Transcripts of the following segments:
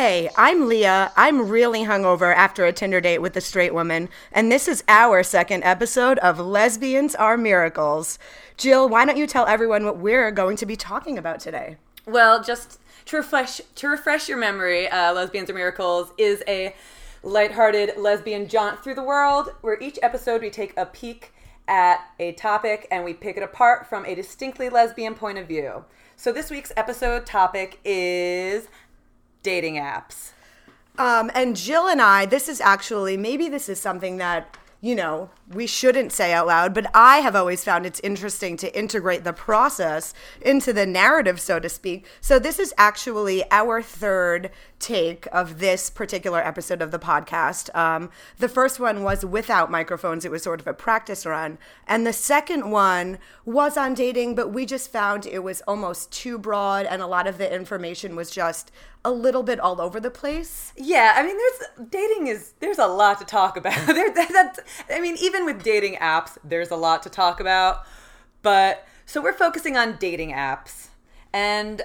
Hey, I'm Leah. I'm really hungover after a Tinder date with a straight woman, and this is our second episode of Lesbians Are Miracles. Jill, why don't you tell everyone what we're going to be talking about today? Well, just to refresh to refresh your memory, uh, Lesbians Are Miracles is a lighthearted lesbian jaunt through the world, where each episode we take a peek at a topic and we pick it apart from a distinctly lesbian point of view. So this week's episode topic is dating apps. Um, and Jill and I, this is actually, maybe this is something that, you know, we shouldn't say out loud, but I have always found it's interesting to integrate the process into the narrative, so to speak. So this is actually our third take of this particular episode of the podcast. Um, the first one was without microphones, it was sort of a practice run. And the second one was on dating, but we just found it was almost too broad, and a lot of the information was just a little bit all over the place. Yeah, I mean, there's dating is there's a lot to talk about. there, that, I mean, even with dating apps, there's a lot to talk about. But so we're focusing on dating apps, and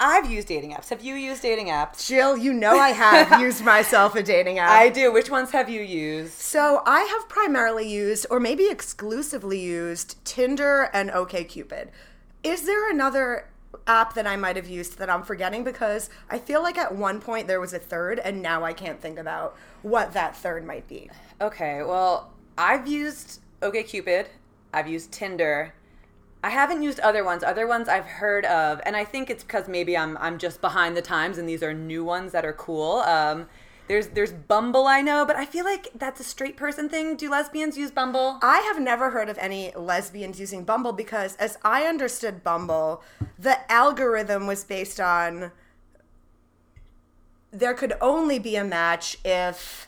I've used dating apps. Have you used dating apps? Jill, you know I have used myself a dating app. I do. Which ones have you used? So I have primarily used, or maybe exclusively used, Tinder and OKCupid. Is there another app that I might have used that I'm forgetting? Because I feel like at one point there was a third, and now I can't think about what that third might be. Okay, well, I've used OKCupid. I've used Tinder. I haven't used other ones. Other ones I've heard of, and I think it's because maybe I'm I'm just behind the times, and these are new ones that are cool. Um, there's there's Bumble I know, but I feel like that's a straight person thing. Do lesbians use Bumble? I have never heard of any lesbians using Bumble because, as I understood Bumble, the algorithm was based on there could only be a match if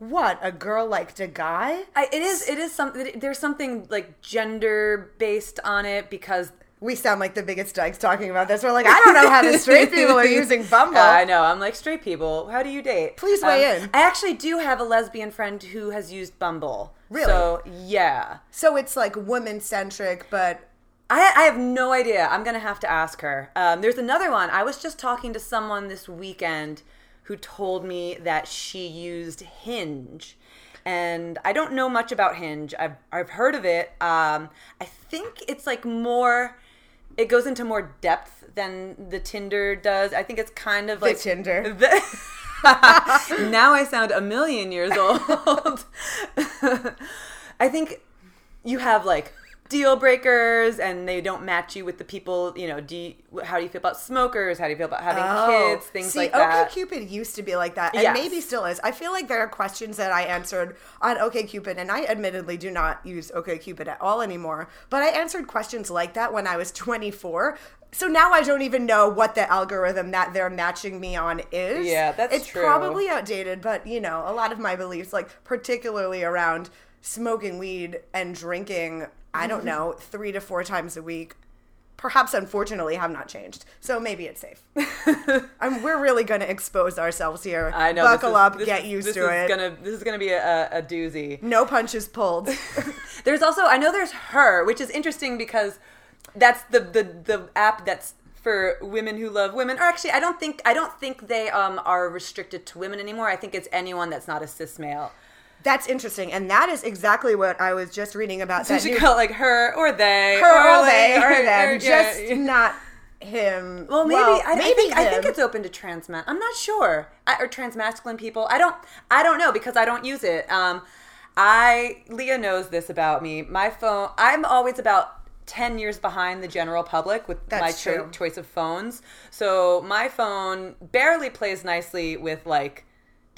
what a girl liked a guy. I, it is it is something. There's something like gender based on it because we sound like the biggest dykes talking about this. We're like, I don't know how the straight people are using Bumble. Yeah, I know. I'm like straight people. How do you date? Please weigh um, in. I actually do have a lesbian friend who has used Bumble. Really? So yeah. So it's like woman centric, but I, I have no idea. I'm gonna have to ask her. Um, there's another one. I was just talking to someone this weekend who told me that she used Hinge. And I don't know much about Hinge. I've, I've heard of it. Um, I think it's like more, it goes into more depth than the Tinder does. I think it's kind of like the Tinder. The, now I sound a million years old. I think you have like deal breakers and they don't match you with the people you know do you, how do you feel about smokers how do you feel about having oh. kids things See, like that okay cupid used to be like that and yes. maybe still is I feel like there are questions that I answered on OKCupid and I admittedly do not use OKCupid at all anymore but I answered questions like that when I was 24 so now I don't even know what the algorithm that they're matching me on is. Yeah, that's true. it's true. probably outdated, but you know, a lot of my beliefs, like particularly around smoking weed and drinking I don't know, three to four times a week, perhaps unfortunately have not changed. So maybe it's safe. I'm, we're really going to expose ourselves here. I know. Buckle is, up, get used this to is it. Gonna, this is going to be a, a doozy. No punches pulled. there's also, I know there's her, which is interesting because that's the, the, the app that's for women who love women or actually i don't think i don't think they um, are restricted to women anymore i think it's anyone that's not a cis male that's interesting, and that is exactly what I was just reading about. So she call it like her or they, her or, or they, or, or them, or, just yeah. not him. Well, maybe well, I, maybe I think, I think it's open to trans men. I'm not sure, I, or trans masculine people. I don't, I don't know because I don't use it. Um, I Leah knows this about me. My phone. I'm always about 10 years behind the general public with That's my cho- choice of phones. So my phone barely plays nicely with like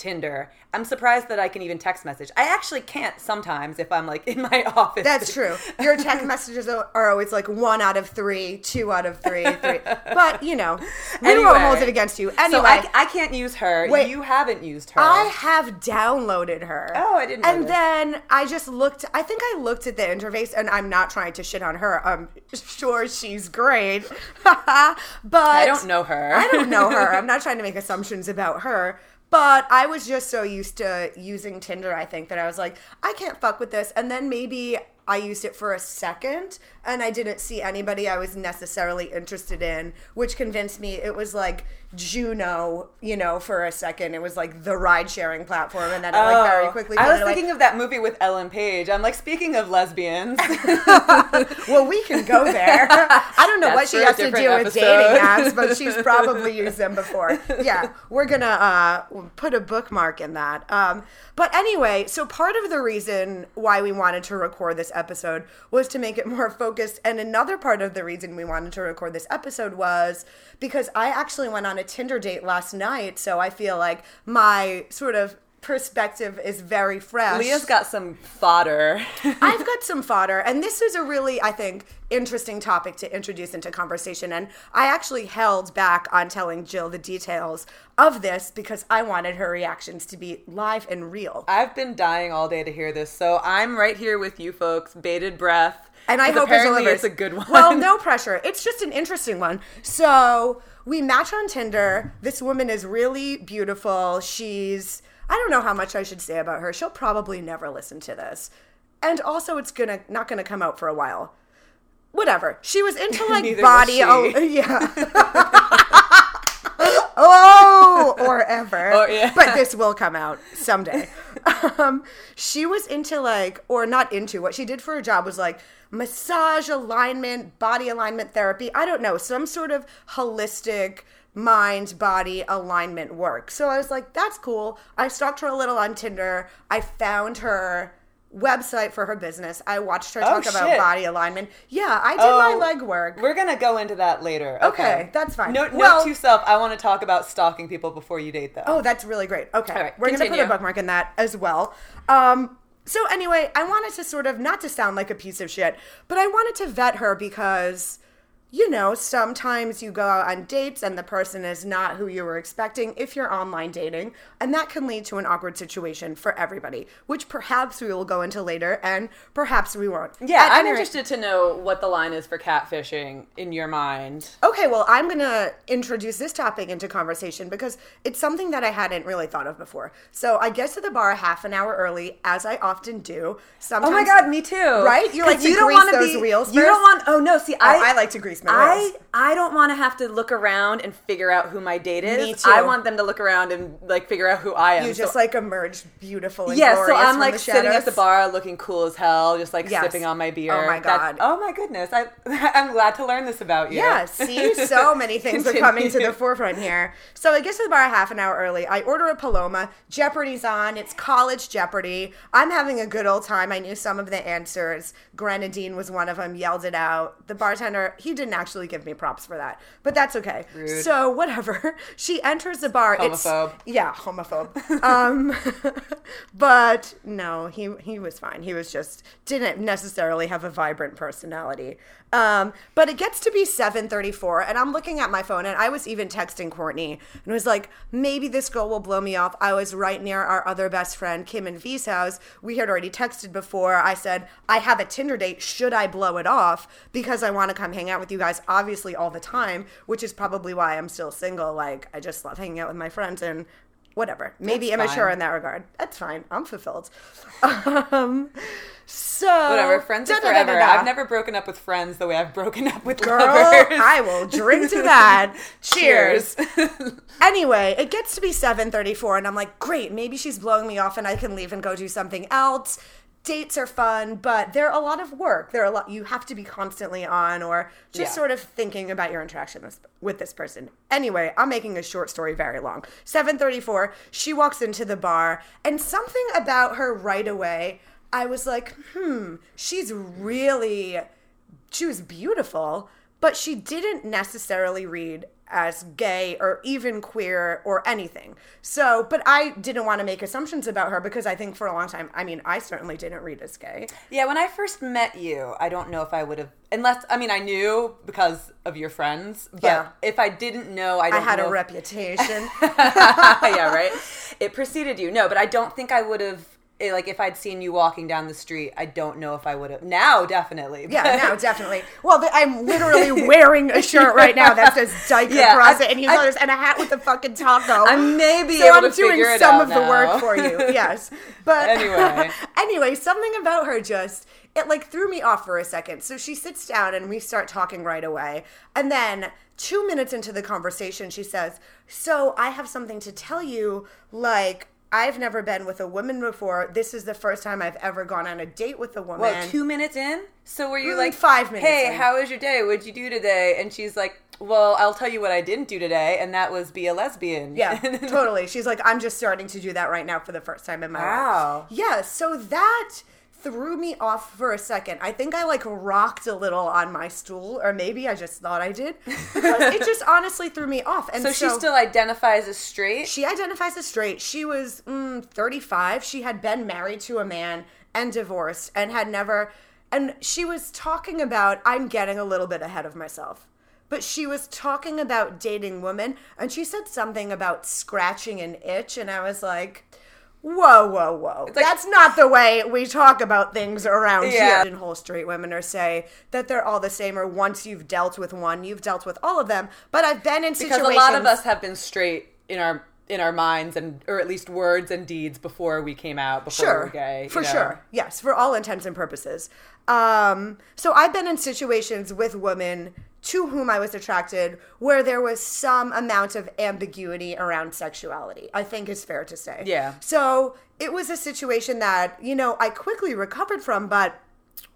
Tinder. I'm surprised that I can even text message. I actually can't sometimes if I'm like in my office. That's true. Your text messages are always like one out of three, two out of three, three. But you know, we anyway, won't hold it against you. Anyway, so I, I, can't use her. Wait, you haven't used her. I have downloaded her. Oh, I didn't. And then I just looked. I think I looked at the interface, and I'm not trying to shit on her. I'm sure she's great, but I don't know her. I don't know her. I'm not trying to make assumptions about her. But I was just so used to using Tinder, I think, that I was like, I can't fuck with this. And then maybe I used it for a second and I didn't see anybody I was necessarily interested in, which convinced me it was like Juno, you know, for a second. It was like the ride sharing platform, and then it like very quickly. Oh, I was it, like- thinking of that movie with Ellen Page. I'm like, speaking of lesbians, well, we can go there. I don't know what she has to do with dating apps, but she's probably used them before. Yeah, we're gonna uh, put a bookmark in that. Um, but anyway, so part of the reason why we wanted to record this episode was to make it more focused, and another part of the reason we wanted to record this episode was because I actually went on a Tinder date last night, so I feel like my sort of perspective is very fresh. Leah's got some fodder. I've got some fodder, and this is a really, I think, interesting topic to introduce into conversation. And I actually held back on telling Jill the details of this because I wanted her reactions to be live and real. I've been dying all day to hear this, so I'm right here with you folks, bated breath. And I hope apparently it's a good one. Well, no pressure. It's just an interesting one. So we match on Tinder. This woman is really beautiful. She's I don't know how much I should say about her. She'll probably never listen to this. And also it's gonna not gonna come out for a while. Whatever. She was into like body oh yeah. oh or ever. Oh, yeah. But this will come out someday. Um, she was into like, or not into, what she did for a job was like massage alignment, body alignment therapy. I don't know, some sort of holistic mind body alignment work. So I was like, that's cool. I stalked her a little on Tinder. I found her website for her business. I watched her Oh, talk about shit. body alignment. Yeah, I did Oh, my legwork. We're gonna go into that later. Okay, Okay, that's fine. Note, Well- note to self: I want to talk about stalking people before you date them. Oh, that's really great. Okay. Right, We're going to put a bookmark in that as well. Um, so, anyway, I wanted to sort of, not to sound like a piece of shit, but I wanted to vet her because, you know, sometimes you go out on dates and the person is not who you were expecting if you're online dating. And that can lead to an awkward situation for everybody, which perhaps we will go into later and perhaps we won't. yeah, At I'm interested to know what the line is for catfishing in your mind. Okay, well, I'm going to introduce this topic into conversation because it's something that I hadn't really thought of before. So I get to the bar half an hour early, as I often do. Oh my god, me too. Right? You like to don't wanna those be, wheels You don't want. Oh no, see, Oh, I I like to grease I. I don't want to have to look around and figure out who my date is. Me too. I want them to look around and like figure out who I am. You So- just like emerge beautiful and yeah, so I'm like sitting at the bar, looking cool as hell, just like Yes. sipping on my beer. Oh my That's- God. oh my goodness! I I'm glad to learn this about you. Yeah, see, so many things are coming to the forefront here. So I get to the bar half an hour early. I order a Paloma. Jeopardy's on. It's college Jeopardy. I'm having a good old time. I knew some of the answers. Grenadine was one of them. Yelled it out. The bartender, he didn't actually give me props for that, but that's okay. Rude. So whatever. She enters the bar. Homophobe. It's, yeah, homophobe. um, but no, he he was fine. He was just didn't necessarily have a vibrant personality. Um, but it gets to be 7:34 and I'm looking at my phone and I was even texting Courtney and was like, maybe this girl will blow me off. I was right near our other best friend Kim and V's house. We had already texted before. I said, I have a Tinder date. Should I blow it off because I want to come hang out with you guys obviously all the time, which is probably why I'm still single. Like I just love hanging out with my friends and whatever. Maybe That's immature fine. in that regard. That's fine. I'm fulfilled. Um, so Whatever, friends are forever. I've never broken up with friends the way I've broken up with Girl, lovers. I will drink to that. Cheers. Cheers. Anyway, it gets to be 7:34 and I'm like, "Great, maybe she's blowing me off and I can leave and go do something else." Dates are fun, but they're a lot of work. They're a lot you have to be constantly on or just Yeah. sort of thinking about your interaction with, with this person. Anyway, I'm making a short story very long. 7:34, she walks into the bar and something about her right away, I was like, "Hmm, she's really she was beautiful, but she didn't necessarily read as gay or even queer or anything. So, but I didn't want to make assumptions about her because I think for a long time, I mean, I certainly didn't read as gay. Yeah, when I first met you, I don't know if I would have, unless I mean I knew because of your friends. But Yeah. if I didn't know, I I had know a if- reputation. yeah, right. It preceded you. No, but I don't think I would have. Eh, Like if I'd seen you walking down the street, I don't know if I would have. Now, definitely. yeah, no, definitely. Well, the, I'm literally wearing a shirt right now that says Dyke Yeah, across I- it, and and a hat with a fucking taco. I may be so able I'm to doing figure it some out of the work for you. Yes, but Anyway. anyway, something about her just it like threw me off for a second. So she sits down and we start talking right away, and then two minutes into the conversation, she says, So I have something to tell you. Like, I've never been with a woman before. This is the first time I've ever gone on a date with a woman. Well, two minutes in. So were you Mm, like five minutes Hey, in. how was your day? What'd you do today? And she's like, Well, I'll tell you what I didn't do today, and that was be a lesbian. Yeah, totally. She's like, I'm just starting to do that right now for the first time in my Wow. life. Wow. Yeah, so that threw me off for a second. I think I like rocked a little on my stool, or maybe I just thought I did. Because it just honestly threw me off. And So, so, she still identifies as straight. she identifies as straight. She was mm, 35. She had been married to a man and divorced and had never. And she was talking about, I'm getting a little bit ahead of myself. But she was talking about dating women and she said something about scratching an itch. And I was like, whoa, whoa, whoa. like- That's not the way we talk about things around Yeah. here. And whole straight women are say that they're all the same, or once you've dealt with one, you've dealt with all of them. But I've been in situations because a lot of us have been straight in our in our minds and or at least words and deeds before we came out before we sure were gay. for know? sure yes for all intents and purposes um, so i've been in situations with women to whom i was attracted where there was some amount of ambiguity around sexuality i think is fair to say Yeah. so it was a situation that you know i quickly recovered from but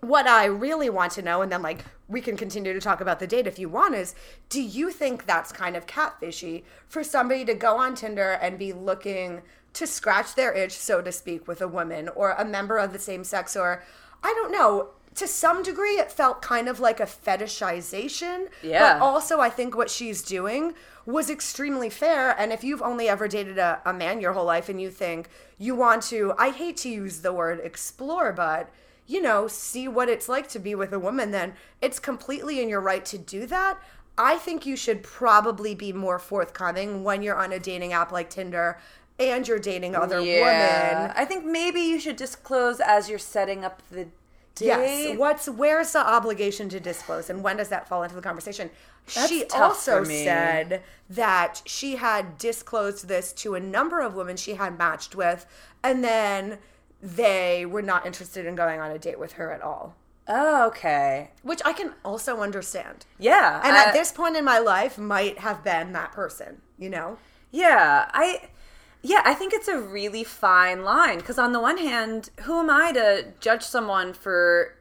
what I really want to know, and then like we can continue to talk about the date if you want, is do you think that's kind of catfishy for somebody to go on Tinder and be looking to scratch their itch, so to speak, with a woman or a member of the same sex, or I don't know. To some degree, it felt kind of like a fetishization. Yeah. But also, I think what she's doing was extremely fair. And if you've only ever dated a, a man your whole life and you think you want to, I hate to use the word explore, but you know, see what it's like to be with a woman, then it's completely in your right to do that. I think you should probably be more forthcoming when you're on a dating app like Tinder and you're dating other women. I think maybe you should disclose as you're setting up the date. Yes. What's where's the obligation to disclose and when does that fall into the conversation? That's she tough also for me. said that she had disclosed this to a number of women she had matched with and then they were not interested in going on a date with her at all. Oh, okay. Which I can also understand. Yeah. And I- at this point in my life might have been that person, you know? Yeah, I yeah, I think it's a really fine line because on the one hand, who am I to judge someone for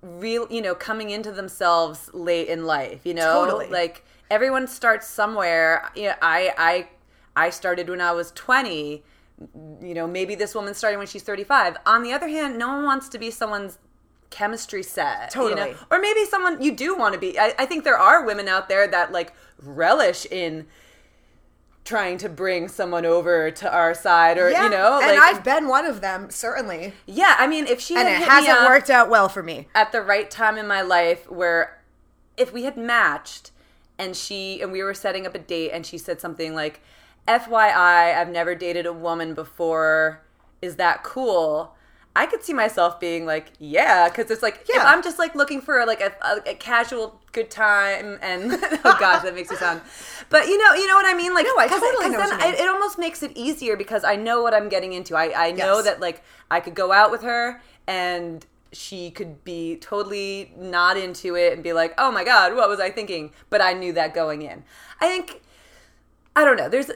real, you know, coming into themselves late in life, you know? Totally. Like everyone starts somewhere. You know, I I I started when I was 20. You know, maybe this woman started when she's 35. On the other hand, no one wants to be someone's chemistry set. You Totally. know? Or maybe someone you do want to be. I, I think there are women out there that like relish in trying to bring someone over to our side or you know and like I've been one of them, certainly. yeah i mean if she And it hasn't worked out well for me. at the right time in my life where if we had matched and she and we were setting up a date and she said something like fyi i've never dated a woman before is that cool I could see myself being like, yeah, because it's like Yeah. I'm just like looking for like a, a, a casual good time, and oh gosh, that makes me sound. But you know, you know what I mean? Like, No, I it- totally 'cause know then. It, it almost makes it easier because I know what I'm getting into. I I know Yes. that like I could go out with her and she could be totally not into it and be like, "Oh my god, what was I thinking?" But I knew that going in. I think I don't know. There's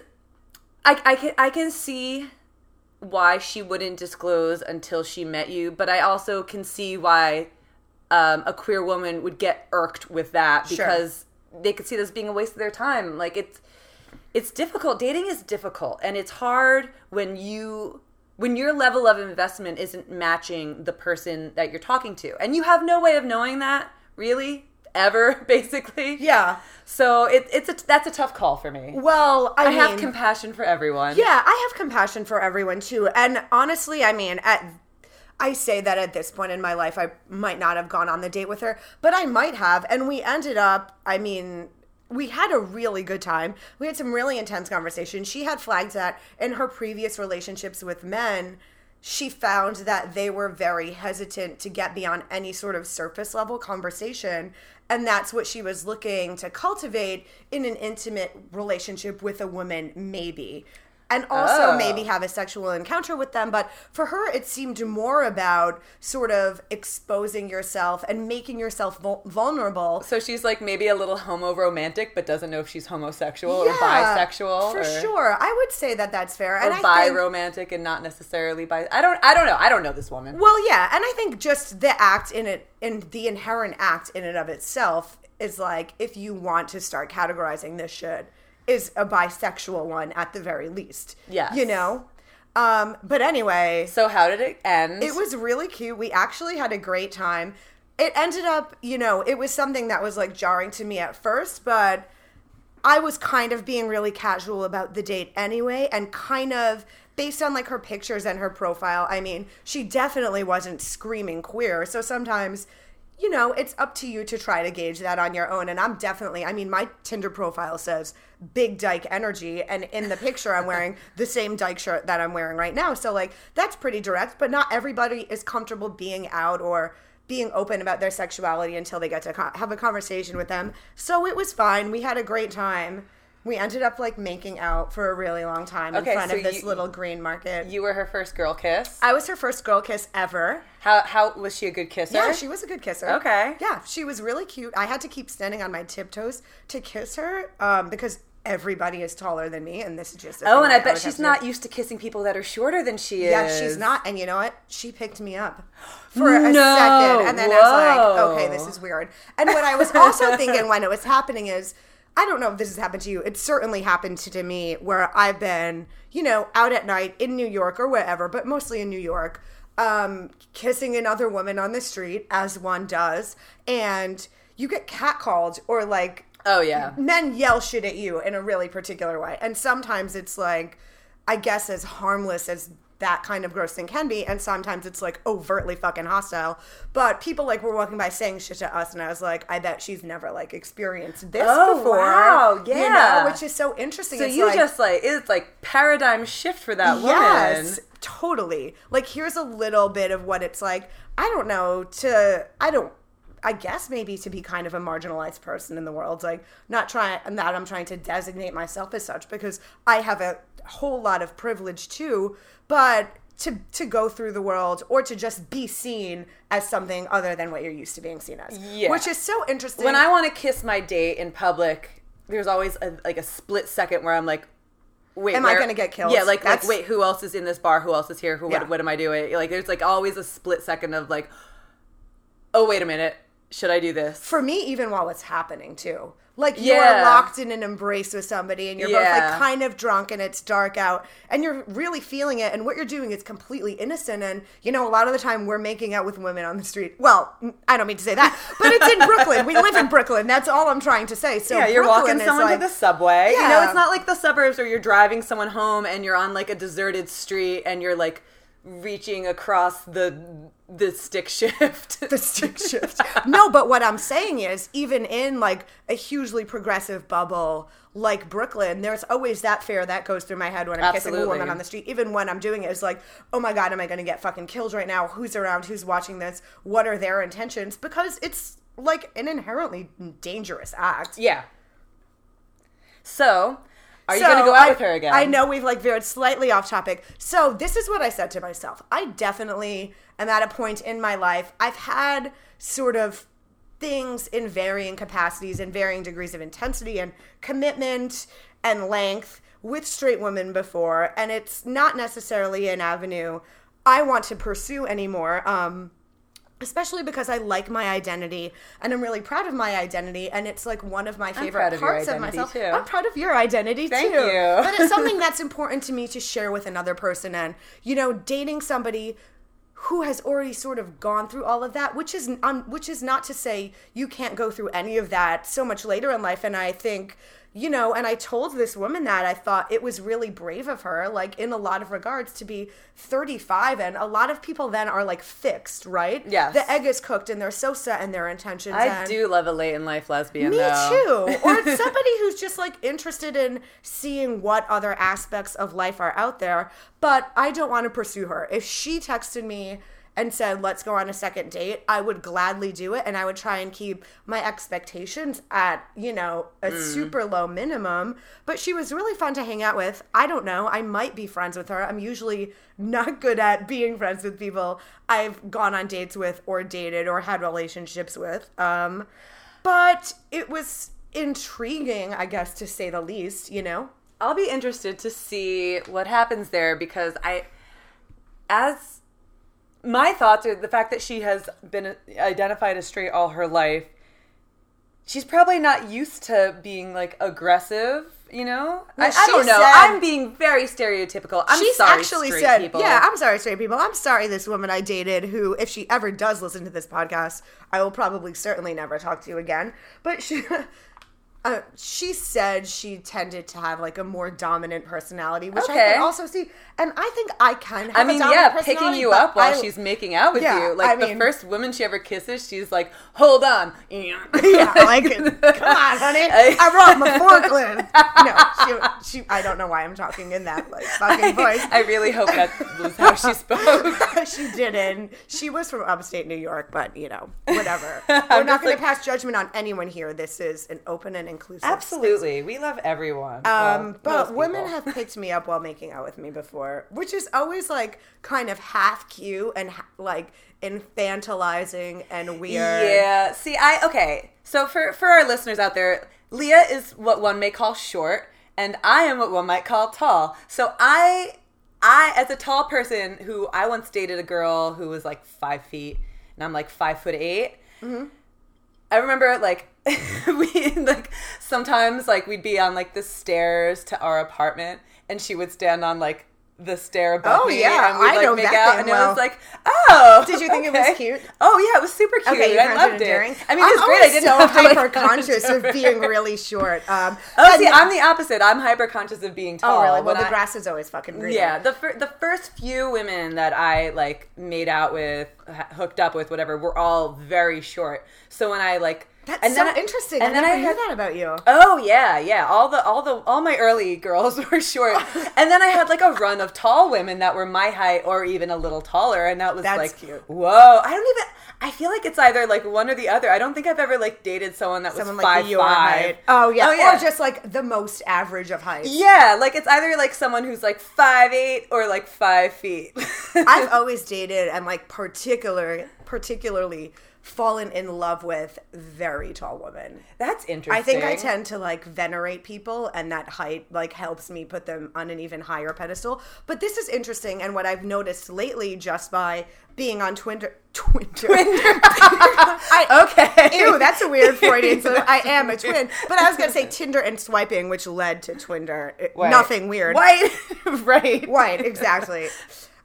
I I can I can see why she wouldn't disclose until she met you, but I also can see why um, a queer woman would get irked with that Sure. because they could see this being a waste of their time. Like it's it's difficult. Dating is difficult, and it's hard when you when your level of investment isn't matching the person that you're talking to, and you have no way of knowing that really ever, basically. Yeah. So it, it's a that's a tough call for me. Well, I, I have compassion for everyone. Yeah, I have compassion for everyone too. And honestly, I mean, at I say that at this point in my life, I might not have gone on the date with her, but I might have. And we ended up, I mean, we had a really good time. We had some really intense conversations. She had flagged that in her previous relationships with men, she found that they were very hesitant to get beyond any sort of surface level conversation. And that's what she was looking to cultivate in an intimate relationship with a woman, maybe. And also Oh. maybe have a sexual encounter with them. But for her, it seemed more about sort of exposing yourself and making yourself vul- vulnerable. So she's like maybe a little homo romantic, but doesn't know if she's homosexual or bisexual For or, sure, I would say that that's fair. or and bi romantic and not necessarily bi. I don't. I don't know. I don't know this woman. Well, yeah, and I think just the act in it, in the inherent act in and of itself, is like if you want to start categorizing this shit, is a bisexual one at the very least. Yes. you know. Um, but anyway, So how did it end? it was really cute. We actually had a great time. It ended up, you know, it was something that was like jarring to me at first, but I was kind of being really casual about the date anyway, and kind of based on like her pictures and her profile. I mean, she definitely wasn't screaming queer. So sometimes, you know, it's up to you to try to gauge that on your own. And I'm definitely, I mean, my Tinder profile says big dyke energy, and in the picture, I'm wearing the same dyke shirt that I'm wearing right now. So, like, that's pretty direct, but not everybody is comfortable being out or being open about their sexuality until they get to co- have a conversation with them. So it was fine. We had a great time. We ended up like making out for a really long time Okay, in front so of this you- little green market. you were her first girl kiss. I was her first girl kiss ever. How how was she a good kisser? Yeah, she was a good kisser. Okay. Yeah, she was really cute. I had to keep standing on my tiptoes to kiss her um, because everybody is taller than me, and this is just. Oh, and I that bet she's not used to kissing people that are shorter than she is. Yeah, she's not. And you know what? She picked me up for a second. And then I was like, okay, this is weird. And what I was also thinking when it was happening is, I don't know if this has happened to you. It certainly happened to me where I've been, you know, out at night in New York or wherever, but mostly in New York, um, kissing another woman on the street, as one does. And you get catcalled or like Oh yeah. men yell shit at you in a really particular way. And sometimes it's like, I guess, as harmless as that kind of gross thing can be. And sometimes it's like overtly fucking hostile. But people like were walking by saying shit to us. And I was like, I bet she's never like experienced this Oh, before. wow, You yeah. know, which is so interesting. So It's you like, just like it's like paradigm shift for that Yes, woman. Yes, totally. Like here's a little bit of what it's like. I don't know to I don't I guess maybe to be kind of a marginalized person in the world. Like not trying and that I'm trying to designate myself as such because I have a whole lot of privilege too, but to to go through the world or to just be seen as something other than what you're used to being seen as. Yeah. Which is so interesting. When I want to kiss my date in public, there's always a, like a split second where I'm like, wait, Am I gonna get killed? Yeah, like That's- like wait, who else is in this bar? Who else is here? Who Yeah. what, what am I doing? Like there's like always a split second of like, oh wait a minute, should I do this? for me, even while it's happening too. Like you're Yeah. locked in an embrace with somebody and you're both like kind of drunk and it's dark out and you're really feeling it and what you're doing is completely innocent and you know a lot of the time we're making out with women on the street. Well, I don't mean to say that, but it's in Brooklyn. We live in Brooklyn. That's all I'm trying to say. So yeah, you're Brooklyn walking someone like, to the subway. You know, it's not like the suburbs where you're driving someone home and you're on like a deserted street and you're like reaching across the the stick shift. the stick shift. No, but what I'm saying is, even in like a hugely progressive bubble like Brooklyn, there's always that fear that goes through my head when I'm kissing a woman on the street. Even when I'm doing it, it's like, oh my god, am I going to get fucking killed right now? Who's around? Who's watching this? What are their intentions? Because it's like an inherently dangerous act. yeah. So, are you So, going to go out I- with her again? I know we've like veered slightly off topic. So this is what I said to myself. I definitely am at a point in my life. I've had sort of things in varying capacities and varying degrees of intensity and commitment and length with straight women before, and it's not necessarily an avenue I want to pursue anymore. Um, especially because I like my identity and I'm really proud of my identity and it's like one of my favorite of parts of myself. too. I'm proud of your identity Thank too. you. but it's something that's important to me to share with another person and you know dating somebody who has already sort of gone through all of that which is um, which is not to say you can't go through any of that so much later in life and I think you know and I told this woman that I thought it was really brave of her like in a lot of regards to be 35 and a lot of people then are like fixed right Yes. the egg is cooked and they're so set in their intentions I and- do love a late in life lesbian me though. too. Or it's somebody who's just like interested in seeing what other aspects of life are out there. But I don't want to pursue her. If she texted me and said, let's go on a second date, I would gladly do it. And I would try and keep my expectations at, you know, a super low minimum. But she was really fun to hang out with. I don't know. I might be friends with her. I'm usually not good at being friends with people I've gone on dates with or dated or had relationships with. Um, but it was intriguing, I guess, to say the least, you know? I'll be interested to see what happens there because I, as my thoughts are the fact that she has been identified as straight all her life. She's probably not used to being like aggressive, you know. I, I don't know. said- I'm being very stereotypical. I'm She's sorry, actually straight said, people. "Yeah, I'm sorry, straight people. I'm sorry, this woman I dated, who, if she ever does listen to this podcast, I will probably certainly never talk to you again." But she, uh, she said she tended to have like a more dominant personality, which I can also see, and I think I can. of. I have a mean, yeah, picking you up while I- she's making out with Yeah, you. Like I the mean- first woman she ever kisses, she's like, "Hold on." Yeah, like, come on, honey. I brought my forklift. No, she, she, I don't know why I'm talking in that like fucking voice. I really hope that was how she spoke. she didn't. She was from upstate New York, but you know, whatever. We're not going like- to pass judgment on anyone here. This is an open and inclusive. space. Absolutely, we love everyone. Um, Well, but women have picked me up while making out with me before, which is always like kind of half cute and ha- like infantilizing and weird. Yeah. See, I okay. So for for our listeners out there, Leah is what one may call short, and I am what one might call tall. So I I as a tall person who I once dated a girl who was like five feet, and I'm like five foot 8 I remember like we like sometimes like we'd be on like the stairs to our apartment, and she would stand on like the stair above Oh, me, yeah, and we'd I like know make that out, and it was like, oh. Did you think it was cute? Oh yeah, it was super cute. Okay, I loved it. I mean, it was I'm great. I didn't so have hyper conscious of being really short. Um, Oh, see, I'm the opposite. I'm hyper conscious of being tall. oh, really? Well, the I- grass is always fucking green. Yeah, the fir- the first few women that I like made out with, hooked up with, whatever, were all very short. So when I like, That's and so I- interesting. And I then I heard that about you. Oh yeah, yeah. All the all the all my early girls were short, and then I had like a run of tall women that were my height or even a little taller, and that was That's like, cute. whoa. I don't even. I feel like it's either like one or the other. I don't think I've ever like dated someone that was Someone five like your five. height. Oh yeah. Oh yeah. Or just like the most average of heights. yeah, like it's either like someone who's like five eight or like five feet. I've always dated and like particular particularly fallen in love with very tall women. That's interesting. I think I tend to like venerate people and that height like helps me put them on an even higher pedestal. But this is interesting and what I've noticed lately just by being on Twitter Twitter. I, Okay. Ew, that's a weird Freudian. So I am a twin, but I was gonna say Tinder and swiping, which led to Twinder. It- White. Nothing weird. White, right? White, exactly.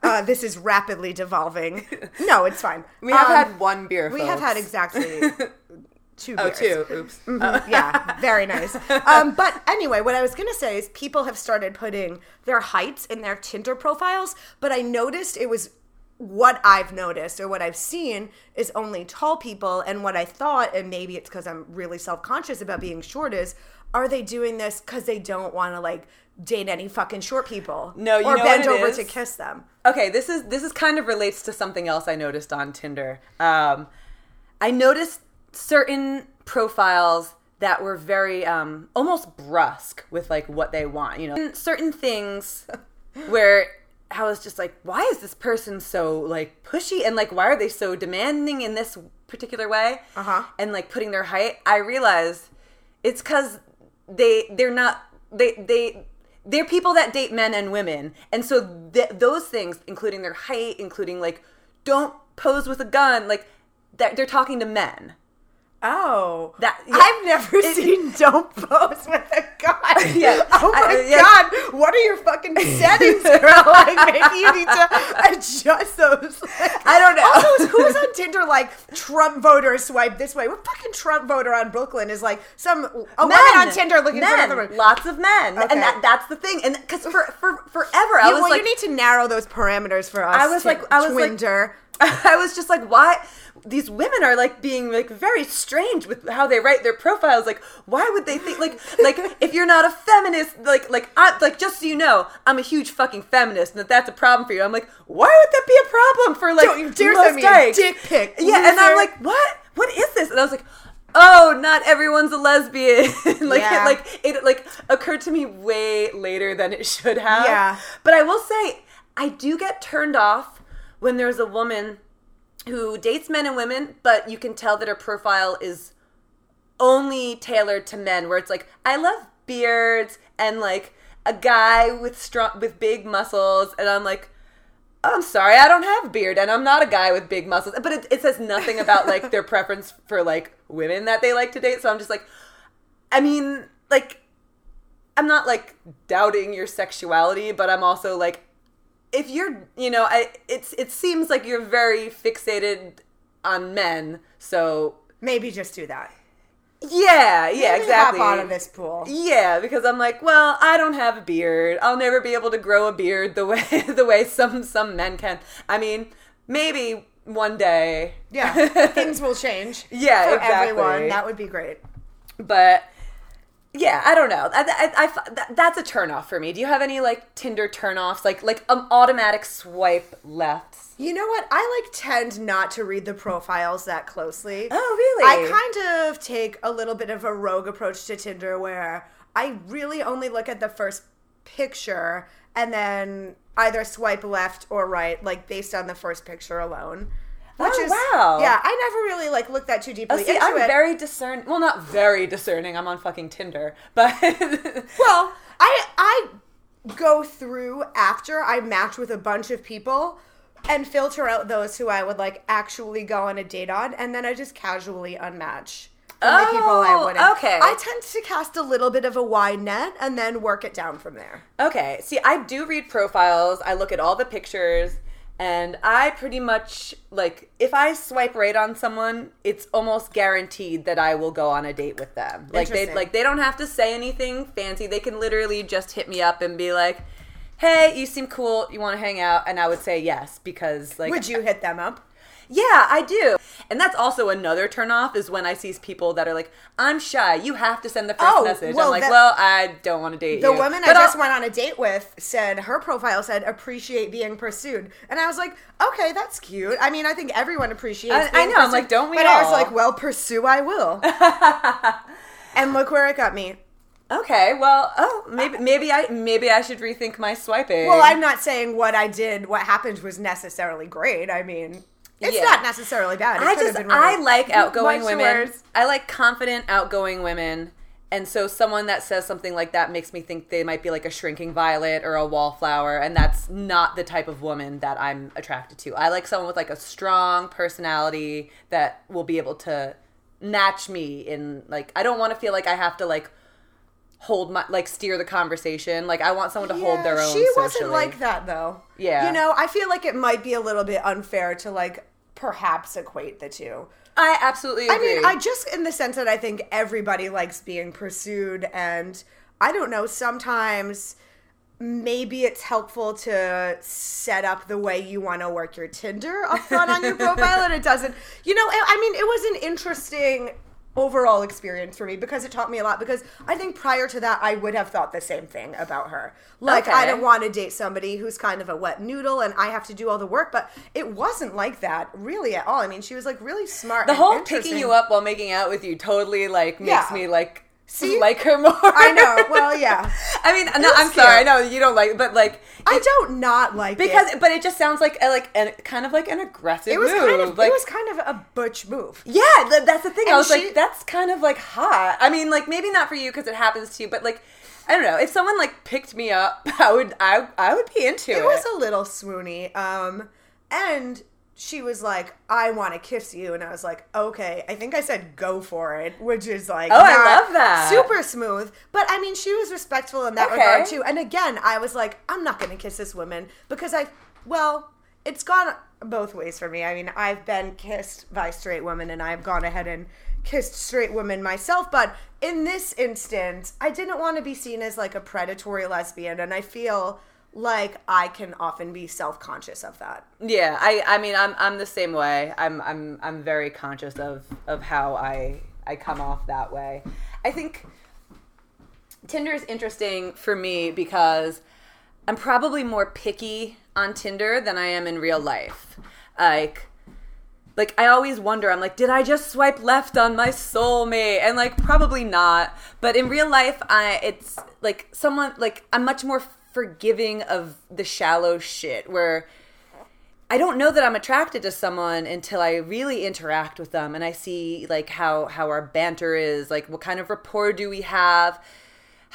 Uh, this is rapidly devolving. No, it's fine. We have Um, had one beer. We have had exactly two. Oh, beers. two. Oops. Mhm, yeah, very nice. Um, but anyway, what I was gonna say is people have started putting their heights in their Tinder profiles, but I noticed it was what I've noticed or what I've seen is only tall people, and what I thought, and maybe it's because I'm really self conscious about being short, is are they doing this because they don't want to like date any fucking short people? No, you or know bend over is? to kiss them. Okay, this is this is kind of relates to something else I noticed on Tinder. Um, I noticed certain profiles that were very um, almost brusque with like what they want. You know, and certain things where I was just like, why is this person so like pushy and like why are they so demanding in this particular way? Uh-huh. And like putting their height. I realized it's because they they're not they they they're people that date men and women and so th- those things including their height including like don't pose with a gun like they're talking to men Oh, That- yeah. I've never It- seen "Don't Pose with a Gun." Yeah. Oh my I- yeah. god, what are your fucking settings, girl? Like maybe you need to adjust those. Like, I don't know. Also, who's on Tinder like Trump voter swipe this way? What fucking Trump voter on Brooklyn is like some a woman on Tinder looking men, for another lots of men Okay. and that that's the thing and because for, for forever I was well, like you need to narrow those parameters for us. I was Ti- like- I was like- I was just like, why? These women are like being like very strange with how they write their profiles. Like, why would they think like like if you're not a feminist, like like I like just so you know, I'm a huge fucking feminist, and that that's a problem for you. I'm like, why would that be a problem for like Don't you dare send me a dick pic, Yeah, and I'm like, what? What is this? And I was like. Oh, not everyone's a lesbian. like, Yeah. it, like it, like occurred to me way later than it should have. Yeah. But I will say, I do get turned off when there's a woman who dates men and women, but you can tell that her profile is only tailored to men, where it's like, I love beards and like a guy with strong with big muscles, and I'm like, I'm sorry, I don't have a beard, and I'm not a guy with big muscles. But it, it says nothing about like their preference for like women that they like to date. So I'm just like, I mean, like, I'm not like doubting your sexuality, but I'm also like, if you're, you know, I it's it seems like you're very fixated on men. So Maybe just do that. yeah, yeah, Maybe exactly. Hop out of this pool. Yeah, because I'm like, well, I don't have a beard. I'll never be able to grow a beard the way the way some some men can. I mean, maybe one day. Yeah, things will change. Yeah, for exactly. everyone. That would be great. but yeah, I don't know. I, I, I- that, that's a turnoff for me. Do you have any like Tinder turnoffs, like like um, automatic swipe lefts? You know what? I like tend not to read the profiles that closely. Oh, really? I kind of take a little bit of a rogue approach to Tinder where I really only look at the first picture and then either swipe left or right, like based on the first picture alone. Which Oh, is wow. Yeah, I never really like looked that too deeply Oh, see, I'm it. very discern. Well, not very discerning. I'm on fucking Tinder, but Well, I I go through after I match with a bunch of people and filter out those who I would like actually go on a date on, and then I just casually unmatch from the oh, people I Oh, wouldn't. okay. I tend to cast a little bit of a wide net and then work it down from there. Okay. See, I do read profiles. I look at all the pictures, and I pretty much like if I swipe right on someone, it's almost guaranteed that I will go on a date with them. Like they like they don't have to say anything fancy. They can literally just hit me up and be like, "Hey, you seem cool. You want to hang out?" And I would say yes because like Would you hit them up? Yeah, I do. And that's also another turnoff is when I see people that are like, I'm shy. You have to send the first Oh, message. well, I'm like, that- well, I don't want to date The you. The woman I just I'll- went on a date with said her profile said appreciate being pursued, and I was like, okay, that's cute. I mean, I think everyone appreciates. I- I know, I'm like, don't we But I was like, well, pursue I will. and look where it got me. Okay, well, oh, maybe maybe I maybe I should rethink my swiping. Well, I'm not saying what I did, what happened was necessarily great. I mean, it's Yeah. not necessarily bad. It I just I like outgoing women. I like confident outgoing women. And so someone that says something like that makes me think they might be like a shrinking violet or a wallflower and that's not the type of woman that I'm attracted to. I like someone with like a strong personality that will be able to match me in like I don't want to feel like I have to like hold my like steer the conversation. Like I want someone to hold their own She wasn't like that though. Yeah. You know, I feel like it might be a little bit unfair to like perhaps equate the two. I absolutely agree. I mean, I just in the sense that I think everybody likes being pursued, and I don't know. Sometimes maybe it's helpful to set up the way you want to work your Tinder up front on your profile, and it doesn't. You know, I I mean, it was an interesting overall experience for me because it taught me a lot because I think prior to that I would have thought the same thing about her. Like I don't want to date somebody who's kind of a wet noodle and I have to do all the work, but it wasn't like that really at all. I mean, she was like really smart. the whole picking you up while making out with you totally like makes Yeah. me like See? like her more. I know. Well, yeah. I mean, no, I'm sorry. I know you don't like, but like I don't not like because, it. but it just sounds like a, like an, kind of like an aggressive It was move. kind of like, it was kind of a butch move. yeah, th- that's the thing. I was she- like, that's kind of like hot. I mean, like maybe not for you because it happens to you, but like I don't know. If someone like picked me up, I would I I would be into it. It was a little swoony. Um, and she was like, "I want to kiss you," and I was like, "Okay." I think I said, "Go for it," which is like, Oh, I love that. super smooth. But I mean, she was respectful in that Okay. regard too. And again, I was like, "I'm not going to kiss this woman because I, well, it's gone both ways for me. I mean, I've been kissed by straight women, and I've gone ahead and kissed straight women myself. But in this instance, I didn't want to be seen as like a predatory lesbian, and I feel like I can often be self conscious of that. Yeah, I I mean I'm I'm the same way. I'm I'm I'm very conscious of of how I I come off that way. I think Tinder is interesting for me because I'm probably more picky on Tinder than I am in real life. Like like I always wonder I'm like did I just swipe left on my soulmate and like probably not but in real life I it's like someone like I'm much more forgiving of the shallow shit where I don't know that I'm attracted to someone until I really interact with them and I see like how how our banter is, like what kind of rapport do we have?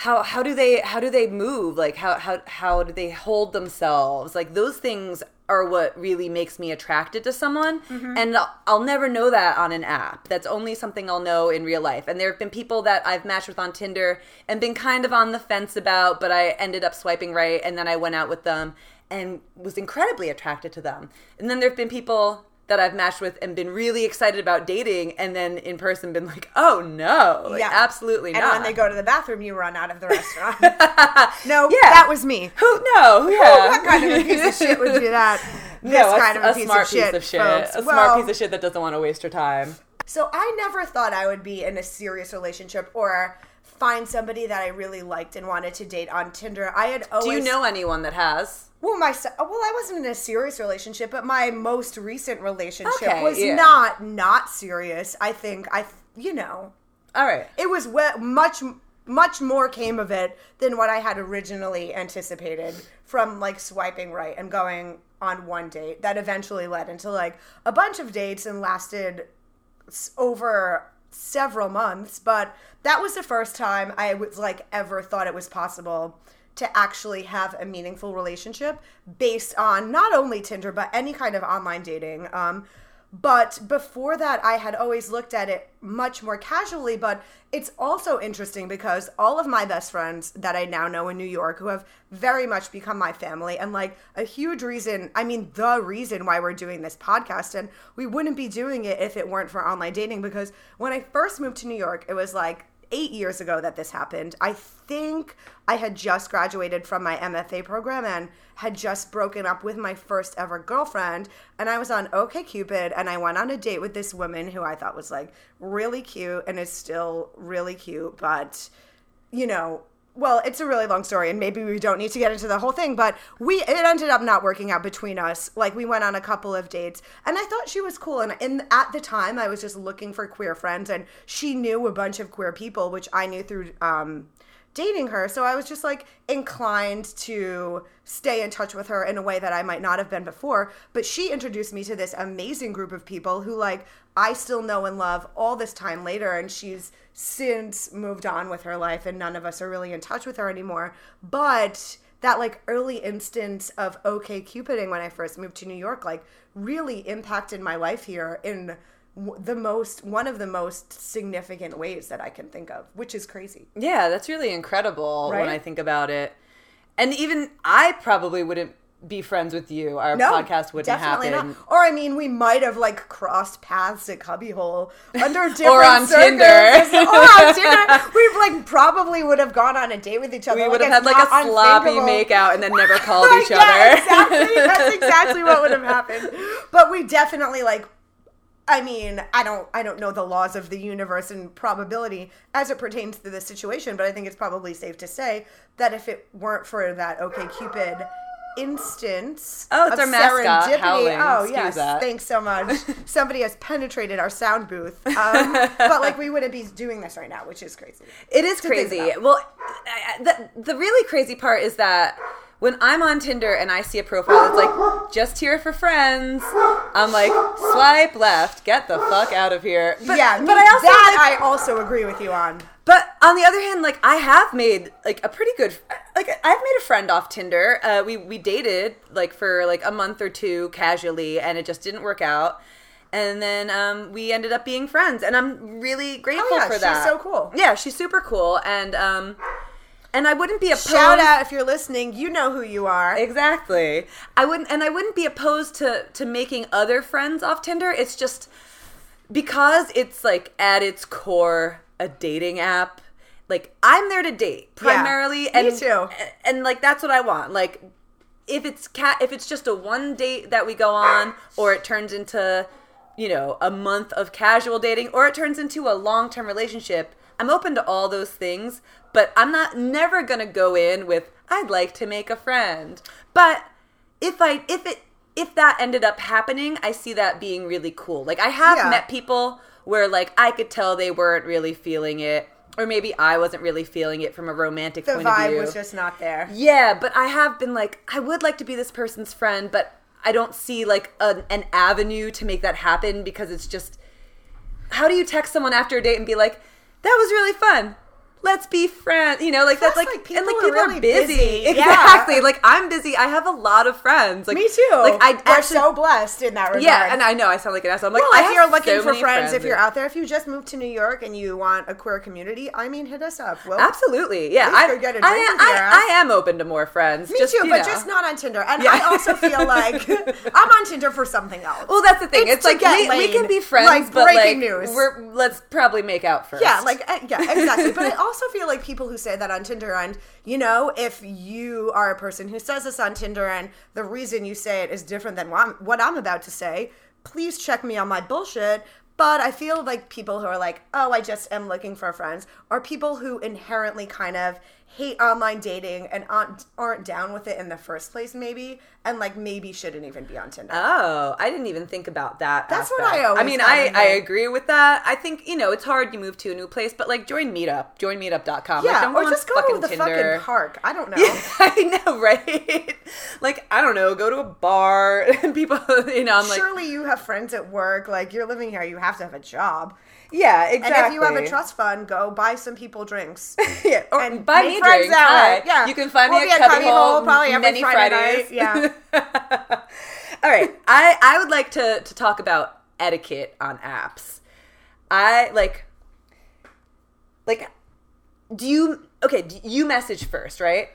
How how do they how do they move? Like how how how do they hold themselves? Like those things are what really makes me attracted to someone mm-hmm. and I'll, I'll never know that on an app. That's only something I'll know in real life. And there have been people that I've matched with on Tinder and been kind of on the fence about, but I ended up swiping right and then I went out with them and was incredibly attracted to them. And then there have been people that I've matched with and been really excited about dating, and then in person been like, oh no, like, absolutely and not. And when they go to the bathroom, you run out of the restaurant. no, Yeah. that was me. who no, yeah, What kind of a piece of shit would do that? This no, a, kind of a a piece smart of shit, piece of shit, folks. a Well, smart piece of shit that doesn't want to waste your time. So I never thought I would be in a serious relationship or find somebody that I really liked and wanted to date on Tinder. I had always Do you know anyone that has? Well, my uh, well, I wasn't in a serious relationship, but my most recent relationship Okay, was yeah. not not serious. I think I, you know, All right. it was we- much much more came of it than what I had originally anticipated from like swiping right and going on one date that eventually led into like a bunch of dates and lasted over several months but that was the first time i was like ever thought it was possible to actually have a meaningful relationship based on not only tinder but any kind of online dating. Um, but before that i had always looked at it much more casually but it's also interesting because all of my best friends that i now know in new york who have very much become my family and like a huge reason i mean the reason why we're doing this podcast and we wouldn't be doing it if it weren't for online dating because when i first moved to new york it was like eight years ago that this happened. I think I had just graduated from my MFA program and had just broken up with my first ever girlfriend. And I was on OKCupid and I went on a date with this woman who I thought was like really cute and is still really cute, but you know, well, it's a really long story, and maybe we don't need to get into the whole thing. But we it ended up not working out between us. Like we went on a couple of dates, and I thought she was cool. And in at the time, I was just looking for queer friends, and she knew a bunch of queer people, which I knew through um, dating her. So I was just like inclined to stay in touch with her in a way that I might not have been before. But she introduced me to this amazing group of people who like I still know and love all this time later and she's since moved on with her life and none of us are really in touch with her anymore. But that like early instance of OKCupiding when I first moved to New York like really impacted my life here in the most one of the most significant ways that I can think of, which is crazy. Yeah, that's really incredible when I think about it. And even I probably wouldn't be friends with you. Our podcast wouldn't definitely happen. Not. Or I mean, we might have like crossed paths at Cubbyhole under different Or on Tinder. or on Tinder. We like probably would have gone on a date with each other. We Like, would have had like a sloppy makeout and then never called Like, each yeah, other. exactly. That's exactly what would have happened. But we definitely like. I mean, I don't, I don't know the laws of the universe and probability as it pertains to this situation, but I think it's probably safe to say that if it weren't for that OK Cupid instance Oh, it's of our mascot, serendipity, Howling. oh Excuse yes, that. thanks so much. Somebody has penetrated our sound booth, um, but like we wouldn't be doing this right now, which is crazy. It is crazy. Well, I- I- the, the really crazy part is that when I'm on Tinder and I see a profile that's like just here for friends, I'm like swipe left, get the fuck out of here. But, yeah, but I also that like, I also agree with you on. But on the other hand, like I have made like a pretty good like I've made a friend off Tinder. Uh, we we dated like for like a month or two casually, and it just didn't work out. And then um, we ended up being friends, and I'm really grateful Oh, yeah, for that. she's so cool. Yeah, she's super cool, and um, and I wouldn't be opposed. Shout out if you're listening. You know who you are. Exactly. I wouldn't, and I wouldn't be opposed to to making other friends off Tinder. It's just because it's like at its core a dating app. Like I'm there to date primarily, me and too. and like that's what I want. Like if it's cat if it's just a one date that we go on or it turns into you know a month of casual dating or it turns into a long-term relationship i'm open to all those things but i'm not never gonna go in with i'd like to make a friend but if i if it if that ended up happening i see that being really cool like i have Yeah. met people where like i could tell they weren't really feeling it or maybe i wasn't really feeling it from a romantic The point of vibe view was just not there. yeah, but I have been like, I would like to be this person's friend, but I don't see like an, an avenue to make that happen because it's just. How do you text someone after a date and be like, that was really fun? Let's be friends. You know, like that's like, like, people and like are really are busy. busy. Yeah. Exactly. Like I'm busy. I have a lot of friends. Like Me too. Like I We're actually, so blessed in that regard. yeah, and I know I sound like an asshole. I'm like, well, I if you're looking so for many friends, if you're out there, if you just moved to New York and you want a queer community, I mean, hit us up. Well, Absolutely, yeah. I, go get a I, drink am- with your I. I am open to more friends. Me just, too, but know. just not on Tinder. And Yeah. I also feel like I'm on Tinder for something else. Well, that's the thing. It's, It's like we, we can be friends, Like, but like breaking news. we're let's probably make out first. Yeah, like uh, yeah, exactly. but I also feel like people who say that on Tinder, and you know, if you are a person who says this on Tinder, and the reason you say it is different than what I'm, what I'm about to say, please check me on my bullshit. But I feel like people who are like, oh, I just am looking for friends, are people who inherently kind of hate online dating and aren't aren't down with it in the first place, maybe, and like maybe shouldn't even be on Tinder. Oh, I didn't even think about that. That's what. I always I mean, I, I agree with that. I think you know it's hard. You move to a new place, but like join Meetup, join Meetup.com. like, yeah, don't or on just go fucking to the Tinder. fucking park. I don't know. I know, right? like I don't know, go to a bar and people, you know, I'm like, Surely you have friends at work. Like you're living here, you have to have a job. Yeah, exactly. And if you have a trust fund, go buy some people drinks. yeah, or and buy me friends drinks. that Yeah. you can find We'll me at Cubbyhole Hole probably every many Friday Fridays. night. Yeah. All right, I I would like to to talk about etiquette on apps. I like like do you okay, do you message first, right?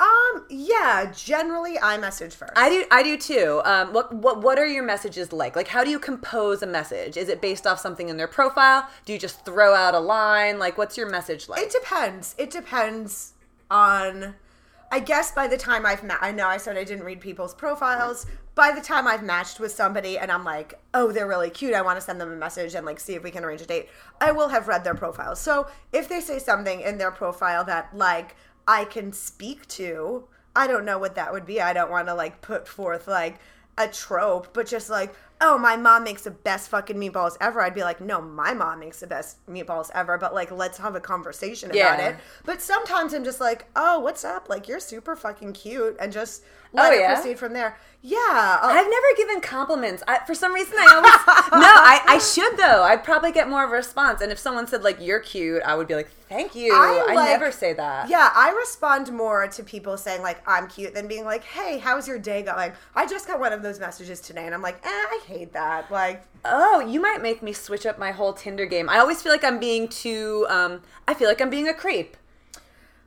Um, yeah, generally I message first. I do I do too. Um what what what are your messages like? Like how do you compose a message? Is it based off something in their profile? Do you just throw out a line? Like what's your message like? It depends. It depends on. I guess by the time I've ma- I know I said I didn't read people's profiles. By the time I've matched with somebody and I'm like, oh, they're really cute. I want to send them a message and like see if we can arrange a date. I will have read their profiles. So if they say something in their profile that like I can speak to, I don't know what that would be. I don't want to like put forth like a trope, but just like, oh, my mom makes the best fucking meatballs ever. I'd be like, no, my mom makes the best meatballs ever, but like, let's have a conversation about it. But sometimes I'm just like, oh, what's up? Like, you're super fucking cute, and just let Oh, it yeah? proceed from there. Yeah. I'll- I've never given compliments. I, for some reason, I always no. I, I should though. I'd probably get more of a response. And if someone said like "you're cute," I would be like, "Thank you." I, I, like- never say that. Yeah, I respond more to people saying like I'm cute than being like, "Hey, how's your day going?" I just got one of those messages today, and I'm like, "Eh, I hate that." Like, Oh, you might make me switch up my whole Tinder game. I always feel like I'm being too. Um, I feel like I'm being a creep.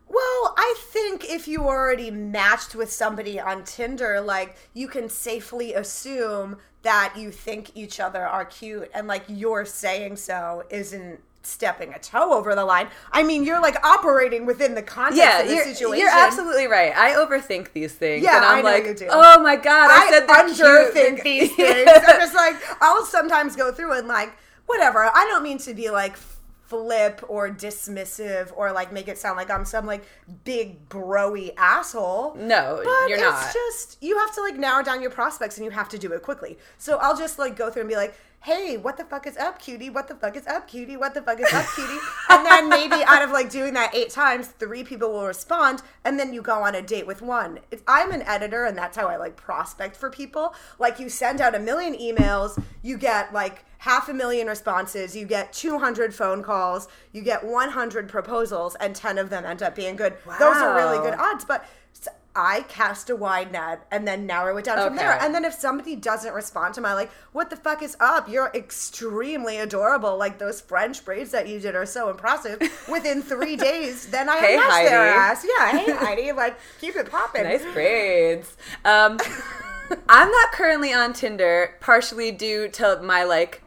Well, I think if you already matched with somebody on Tinder, like you can safely assume that you think each other are cute and like your saying so isn't stepping a toe over the line. I mean, you're like operating within the context Yeah, of the you're, situation. you're absolutely right. I overthink these things. Yeah, and I'm like, oh my god, I, I, said they're underthink these things. I'm just like, I'll sometimes go through and like, whatever. I don't mean to be like flip or dismissive or like make it sound like I'm some like big broy asshole. No, But you're it's not. just you have to like narrow down your prospects and you have to do it quickly. So I'll just like go through and be like, "Hey, what the fuck is up, cutie? What the fuck is up, cutie? What the fuck is up, cutie?" and then maybe out of like doing that eight times, three people will respond, and then you go on a date with one. It's, I'm an editor, and that's how I like prospect for people. Like you send out a million emails, you get like half a million responses, you get 200 phone calls, you get 100 proposals, and 10 of them end up being good. Those are really good odds, but I cast a wide net and then narrow it down from there. And then if somebody doesn't respond to my like, what the fuck is up? You're extremely adorable. Like those French braids that you did are so impressive. Within three days, then I Hey, unmatched their Heidi. ass. Yeah, hey Heidi, like keep it popping. Nice braids. Um, I'm not currently on Tinder, partially due to my like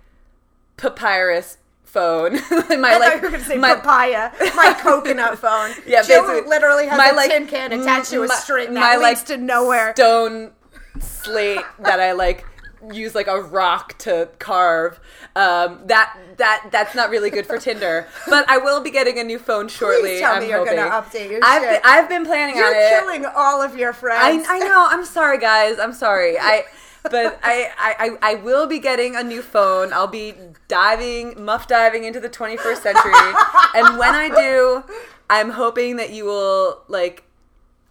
papyrus phone. my I like thought you were going to say my, papaya. My coconut phone. Yeah, Jill basically, literally has my, a like, tin can attached to a my- string my, that like, leads to nowhere. stone slate that I like use like a rock to carve. Um, that that that's not really good for Tinder. But I will be getting a new phone shortly. Please tell I'm me you're hoping. gonna update your I've shit. Been, I've been planning You're on it. You're killing all of your I, friends. I know. I'm sorry, guys. I'm sorry. I. But I, I, I will be getting a new phone. I'll be diving, muff diving into the 21st century. and when I do, I'm hoping that you will, like,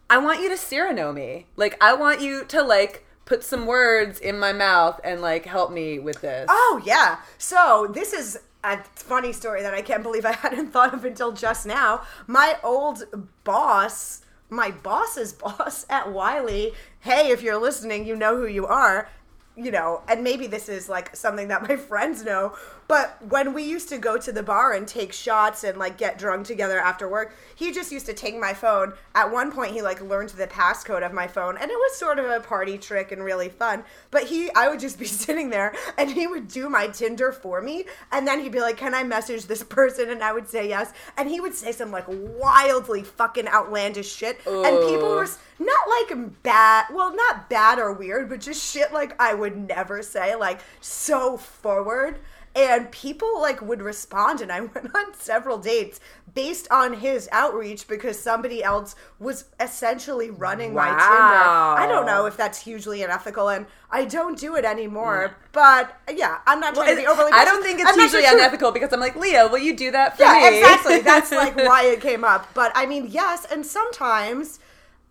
I want you to Cyrano me. Like, I want you to, like, put some words in my mouth and, like, help me with this. Oh yeah. So this is a funny story that I can't believe I hadn't thought of until just now. My old boss, my boss's boss at Wiley. Hey, if you're listening, you know who you are. You know, and maybe this is like something that my friends know, but when we used to go to the bar and take shots and like get drunk together after work, he just used to take my phone. At one point, he like learned the passcode of my phone, and it was sort of a party trick and really fun. But he, I would just be sitting there, and he would do my Tinder for me, and then he'd be like, "Can I message this person?" And I would say yes, and he would say some like wildly fucking outlandish shit, and people were s- not like bad, well, not bad or weird, but just shit like I would never say, like so forward and people like would respond and i went on several dates based on his outreach because somebody else was essentially running my tinder. I don't know if that's hugely unethical and i don't do it anymore but yeah i'm not trying to be overly I don't think it's I'm usually sure- unethical because I'm like, Leah, will you do that for yeah me? exactly. That's like why it came up. But i mean yes and sometimes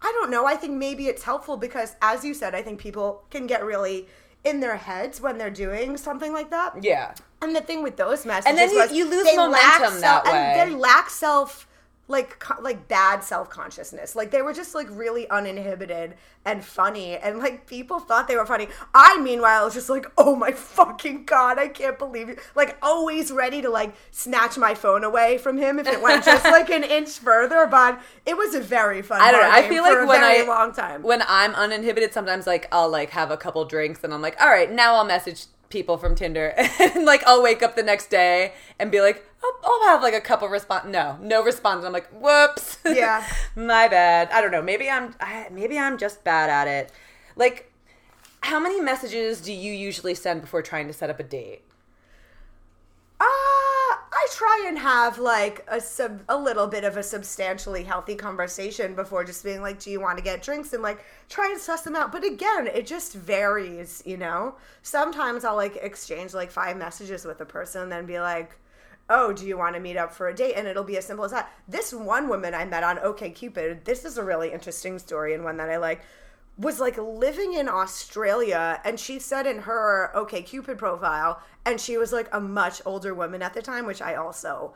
i don't know i think maybe it's helpful because as you said i think people can get really in their heads when they're doing something like that. Yeah. And the thing with those messages, And then you- was you lose momentum lack that self, way. And they lack self, like like bad self consciousness. Like they were just like really uninhibited and funny, and like people thought they were funny. I meanwhile was just like, oh my fucking god, I can't believe you. Like always ready to like snatch my phone away from him if it went just like an inch further. But it was a very fun. I don't know. I feel like when I long time. when I'm uninhibited, sometimes like I'll like have a couple drinks and I'm like, all right, now I'll message people from Tinder, and like I'll wake up the next day and be like, I'll, I'll have like a couple response. No, no response. I'm like, whoops. Yeah. my bad. I don't know. Maybe I'm I, maybe I'm just bad at it. Like, how many messages do you usually send before trying to set up a date? Uh, I try and have like a sub, a little bit of a substantially healthy conversation before just being like, "Do you want to get drinks?" and like try and suss them out. But again, it just varies, you know. Sometimes I'll like exchange like five messages with a person, and then be like, "Oh, do you want to meet up for a date?" And it'll be as simple as that. This one woman I met on OKCupid. This is a really interesting story and one that I like was like living in Australia and she said in her OKCupid profile and she was like a much older woman at the time which I also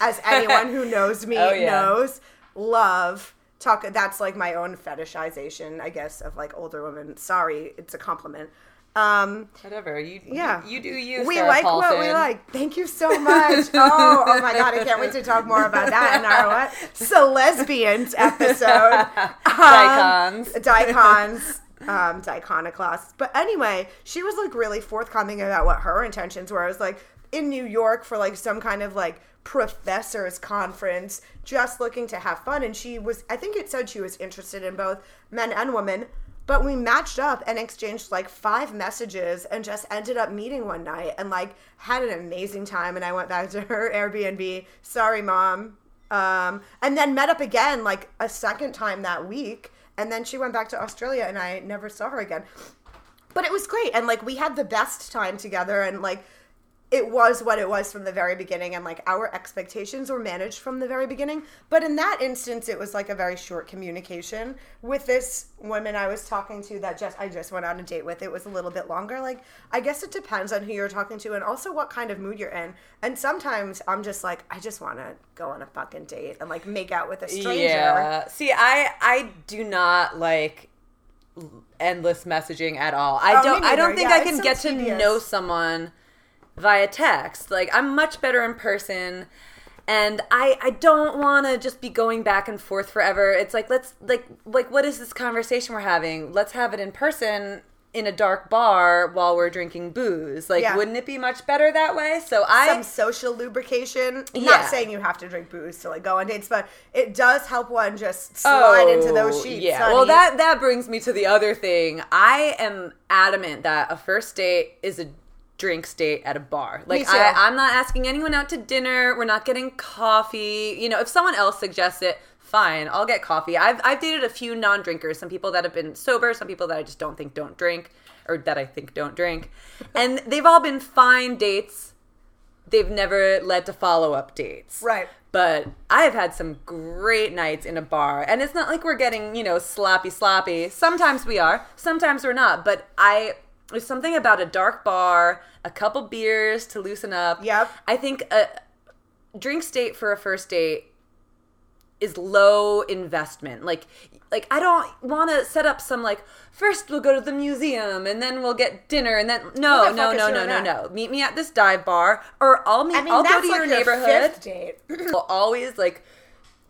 as anyone who knows me Oh, yeah. knows love. Talk that's like my own fetishization I guess of like older women. Sorry it's a compliment um Whatever you yeah you, you do you. we Sarah like what we like thank you so much oh oh my god I can't wait to talk more about that in our what so lesbians episode Um, Dicons. Dicons. Um, Diconoclasts. But anyway, she was like really forthcoming about what her intentions were. I was like in New York for like some kind of like professors conference, just looking to have fun. And she was, I think it said she was interested in both men and women. But we matched up and exchanged like five messages and just ended up meeting one night and like had an amazing time. And I went back to her Airbnb. Sorry, mom. Um, and then met up again like a second time that week. And then she went back to Australia and I never saw her again. But it was great. And like we had the best time together and like it was what it was from the very beginning and like our expectations were managed from the very beginning. But in that instance it was like a very short communication with this woman i was talking to that just i just went on a date with. It was a little bit longer. Like i guess it depends on who you're talking to and also what kind of mood you're in. And sometimes i'm just like i just want to go on a fucking date and like make out with a stranger. Yeah. See, I I do not like endless messaging at all. I Oh, don't I don't think Yeah, I can get to know someone via text. Like I'm much better in person. And I, I don't want to just be going back and forth forever. It's like let's like like what is this conversation we're having? Let's have it in person in a dark bar while we're drinking booze. Like, Yeah. wouldn't it be much better that way? So I some social lubrication. Yeah. Not saying you have to drink booze to like go on dates, but it does help one just slide oh, into those Oh, sheets. Yeah. honey. Well, that that brings me to the other thing. I am adamant that a first date is a drinks date at a bar. Like. I, I'm not asking anyone out to dinner. We're not getting coffee. You know, if someone else suggests it, fine. I'll get coffee. I've I've dated a few non-drinkers. Some people that have been sober. Some people that I just don't think don't drink, or that I think don't drink, and they've all been fine dates. They've never led to follow-up dates. Right. But I have had some great nights in a bar, and it's not like we're getting, you know, sloppy, sloppy. Sometimes we are, sometimes we're not. But I, there's something about a dark bar, a couple beers to loosen up. Yep. I think a drink date for a first date is low investment. Like, like I don't want to set up some like first we'll go to the museum and then we'll get dinner and then no, no, no, no, no, no. Meet me at this dive bar, or I'll meet. I mean, I'll go to like your your neighborhood. fifth date. I'll always like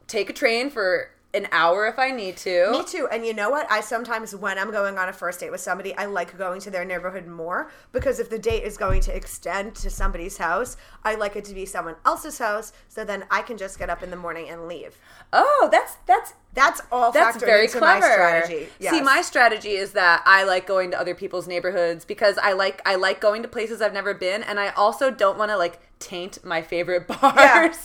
take a train for an hour if I need to. Me too. And you know what? I sometimes, when I'm going on a first date with somebody, I like going to their neighborhood more because if the date is going to extend to somebody's house, I like it to be someone else's house so then I can just get up in the morning and leave. Oh, that's that's That's all that's very clever. my strategy. See, my strategy is that I like going to other people's neighborhoods because I like I like going to places I've never been, and I also don't want to like taint my favorite bars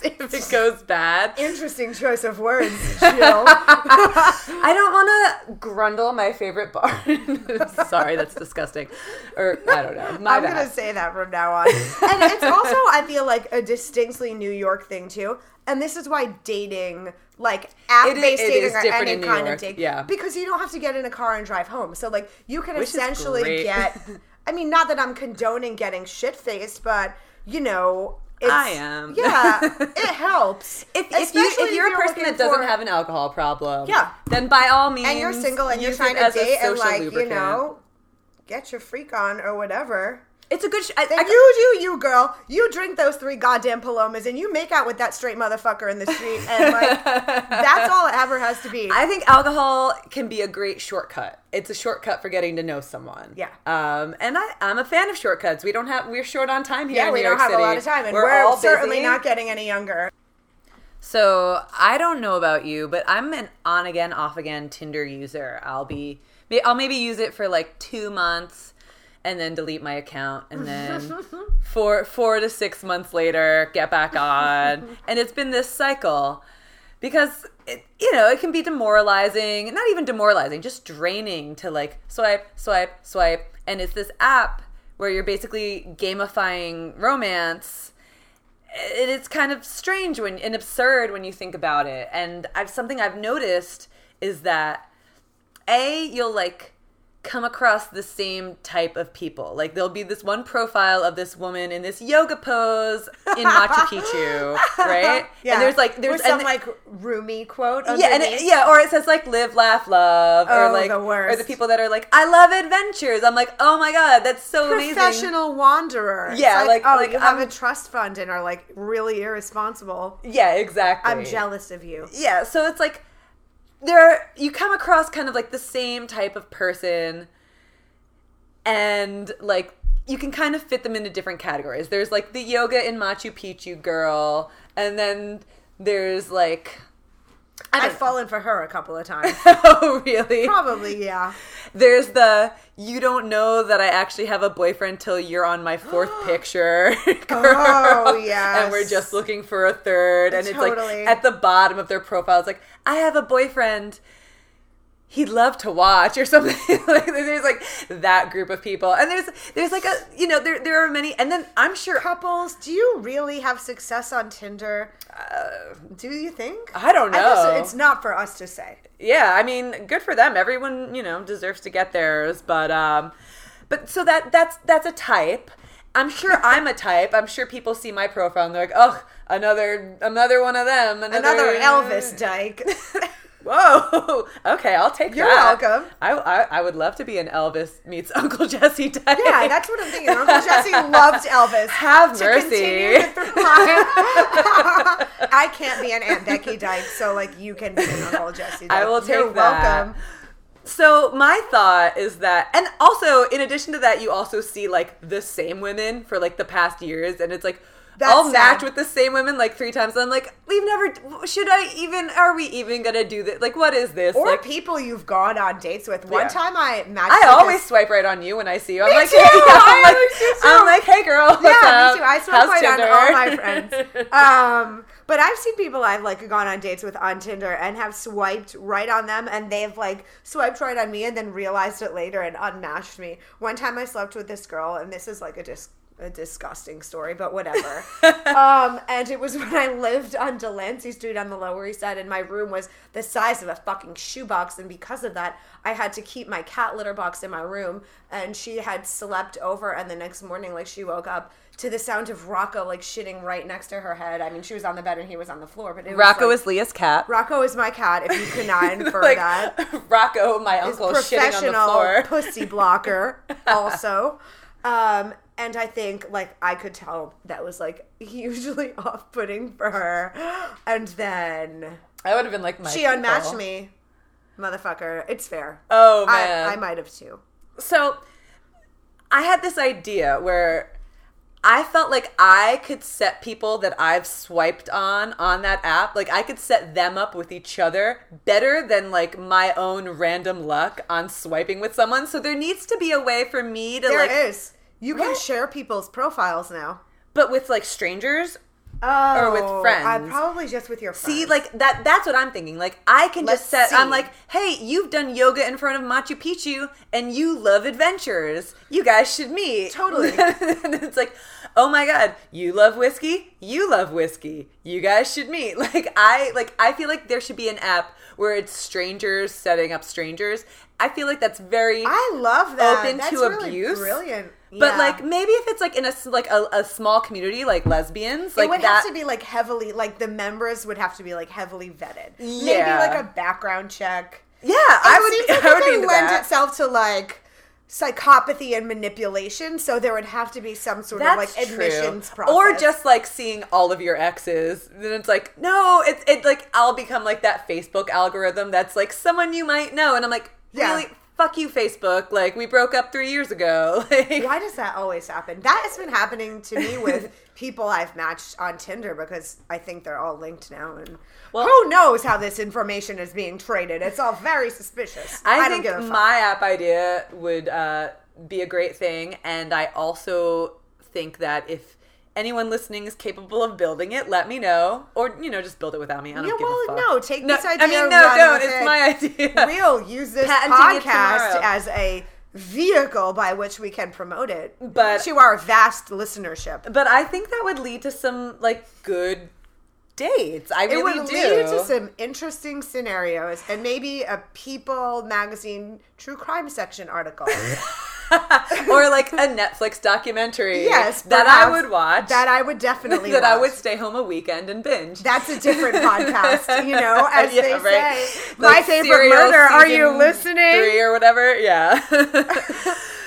Yeah. if it goes bad. Interesting choice of words, Jill. I don't want to grundle my favorite bar. Sorry, that's disgusting. Or I don't know. My I'm bad. gonna say that from now on. and it's also, I feel like, a distinctly New York thing too. And this is why dating, like is- it dating or any kind York, of dating, yeah. because you don't have to get in a car and drive home. So like you can Which is essentially great. get. I mean, not that I'm condoning getting shit faced, but you know. It's, I am. Yeah, it helps. If, if, you, if you're a person that doesn't for- have an alcohol problem, Yeah. then by all means, and you're single and you're trying to date and like you know, get your freak on or whatever. It's a good. Sh- I, I, you do you, girl. You drink those three goddamn palomas and you make out with that straight motherfucker in the street, and like that's all it ever has to be. I think alcohol can be a great shortcut. It's a shortcut for getting to know someone. Yeah. Um, and I, I'm a fan of shortcuts. We don't have. We're short on time here. yeah, we New don't York have City. a lot of time, and we're, we're, certainly busy. not getting any younger. So I don't know about you, but I'm an on again, off again Tinder user. I'll be, I'll maybe use it for like two months, and then delete my account, and then four four to six months later get back on, and it's been this cycle because it, you know it can be demoralizing, not even demoralizing, just draining to like swipe, swipe, swipe, and it's this app where you're basically gamifying romance. It's kind of strange when and absurd when you think about it. And I've something I've noticed is that a you'll like come across the same type of people. Like there'll be this one profile of this woman in this yoga pose in Machu Picchu, right? Yeah, And there's like there's some and- like Rumi quote. yeah, and it, yeah, or it says like live, laugh, love, Oh, or like the worst. or the people that are like I love adventures. I'm like, oh my god, that's so amazing. professional wanderer. It's Yeah, like- oh, like, you have I'm- a trust fund and are like really irresponsible. Yeah, exactly. I'm jealous of you. yeah so it's like there you come across kind of like the same type of person and like you can kind of fit them into different categories. There's like the yoga in machu picchu girl and then there's like I've fallen for her a couple of times. oh really Probably, yeah. there's the you don't know that I actually have a boyfriend till you're on my fourth picture. Oh, yes. And we're just looking for a third. And it's like at the bottom of their profile, it's like, I have a boyfriend. He'd love to watch or something. like there's like that group of people. And there's there's like a you know, there there are many and then I'm sure Couples, do you really have success on Tinder? do you think? Uh, I don't I guess know. it's not for us to say. yeah i mean good for them everyone you know deserves to get theirs but um but so that that's that's a type i'm sure i'm a type i'm sure people see my profile and they're like oh another another one of them another, Another Elvis Dyke. whoa okay i'll take You're that welcome. I, I i would love to be an elvis meets uncle jesse type yeah, that's what I'm thinking. Uncle Jesse loved Elvis. Have To mercy. I can't be an Aunt Becky Dyke, so like you can be an Uncle Jesse. Dyke. I will take You're that. welcome. So my thought is that, and also in addition to that, you also see like the same women for like the past years, and it's like That's I'll match sad. with the same women like three times. And I'm like, we've never. Should I even? Are we even gonna do this? Like, what is this? Or like, people you've gone on dates with. One Yeah. time I matched. I always this- swipe right on you when I see you. I'm Me like, too. hey, I I'm, like. I'm like, hey, girl, what's yeah, up? me too. I swipe right on all my friends. Um, but I've seen people I've like gone on dates with on Tinder and have swiped right on them, and they've like swiped right on me, and then realized it later and unmatched me. One time I slept with this girl, and this is like a dis- a disgusting story, but whatever. um, and it was when I lived on Delancey Street on the Lower East Side, and my room was the size of a fucking shoebox, and because of that, I had to keep my cat litter box in my room. And she had slept over, and the next morning, like she woke up to the sound of Rocco like shitting right next to her head. I mean, she was on the bed and he was on the floor, but it was Rocco like- is Leah's cat. Rocco is my cat. If you could not infer like that, Rocco, my uncle, shitting on the professional pussy blocker also. Um, and I think like I could tell that was like hugely off putting for her. And then I would have been like, my she unmatched people. me. Motherfucker. It's fair. Oh man, I, I might have too. So I had this idea where I felt like I could set people that I've swiped on on that app, like I could set them up with each other better than like my own random luck on swiping with someone. So there needs to be a way for me to There like is. You can What? share people's profiles now. but with like strangers Oh, with friends. I probably just with your friends. See, like that that's what I'm thinking. Like I can Let's just set I'm see. like, "Hey, you've done yoga in front of Machu Picchu and you love adventures. You guys should meet." Totally. and it's like, "Oh my god, you love whiskey? You love whiskey. You guys should meet." Like I like I feel like there should be an app where it's strangers setting up strangers. I feel like that's very I love that. open That's to really abuse. Brilliant. But Yeah. like maybe if it's like in a like a, a small community like lesbians, like it would that have to be like heavily like the members would have to be like heavily vetted. Maybe like a background check. Yeah, I would seems like I would it into lend that. itself to like psychopathy and manipulation. So there would have to be some sort of like admissions true. process, Or just like seeing all of your exes. Then it's like, no, it's it like I'll become like that Facebook algorithm that's like someone you might know, and I'm like, Yeah. really, fuck you, Facebook. Like we broke up three years ago. Like, Why does that always happen? That has been happening to me with people I've matched on Tinder because I think they're all linked now, and Well- who knows how this information is being traded? It's all very suspicious. I, don't think give a fuck. my app idea would uh, be a great thing, and I also think that if anyone listening is capable of building it, let me know, or you know, just build it without me. I don't Yeah, give well, a fuck. no, take this I mean, no, run don't. It's it. my idea. We'll use this Patenting podcast as a vehicle by which we can promote it But- to our vast listenership. But I think that would lead to some like good dates. I It really would do. lead to some interesting scenarios and maybe a People magazine true crime section article. or like a Netflix documentary. yes, that I would watch. That I would definitely that I would stay home a weekend and binge. That's a different podcast, you know, as Yeah, they right. say. Like My favorite murder. Are you listening? Three or whatever. Yeah.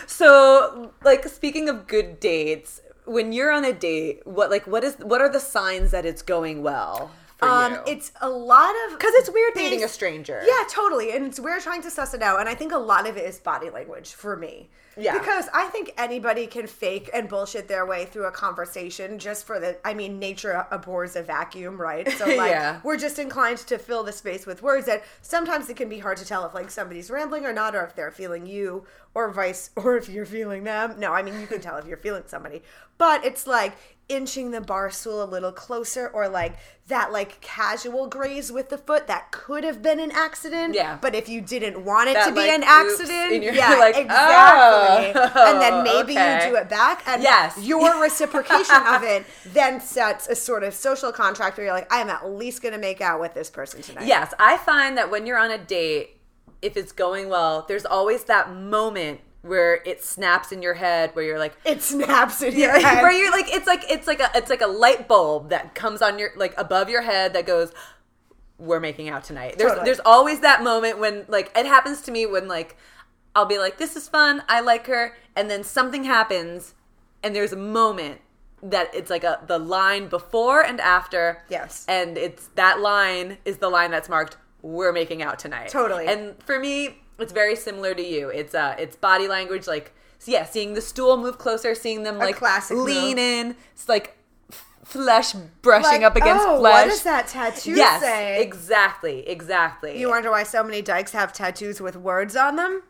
so, like, speaking of good dates, when you're on a date, what like what is what are the signs that it's going well Um, it's a lot of because it's weird dating a stranger. Yeah, totally. And it's we're trying to suss it out. And I think a lot of it is body language for me. Yeah. Because I think anybody can fake and bullshit their way through a conversation just for the I mean, nature abhors a vacuum, right? So like Yeah. we're just inclined to fill the space with words that sometimes it can be hard to tell if like somebody's rambling or not, or if they're feeling you, or vice or if you're feeling them. No, I mean you can tell if you're feeling somebody. But it's like inching the bar stool a little closer or like that like casual graze with the foot that could have been an accident Yeah. but if you didn't want it That, to be like, an accident yeah like, exactly oh, and then maybe okay. you do it back and Yes. your reciprocation of it then sets a sort of social contract where you're like i'm at least going to make out with this person tonight Yes, I find that when you're on a date, if it's going well, there's always that moment where it snaps in your head where you're like it snaps in your head where you're like it's like it's like a it's like a light bulb that comes on your like above your head that goes we're making out tonight. There's Totally. there's always that moment when like it happens to me when like I'll be like this is fun, I like her and then something happens and there's a moment that it's like a the line before and after. Yes. And it's that line is the line that's marked we're making out tonight. Totally. And for me It's very similar to you. It's uh, it's body language, like yeah, seeing the stool move closer, seeing them like lean move. in. It's like f- flesh brushing Like, up against oh, flesh. what does that tattoo yes, say? exactly, exactly. You wonder why so many dykes have tattoos with words on them?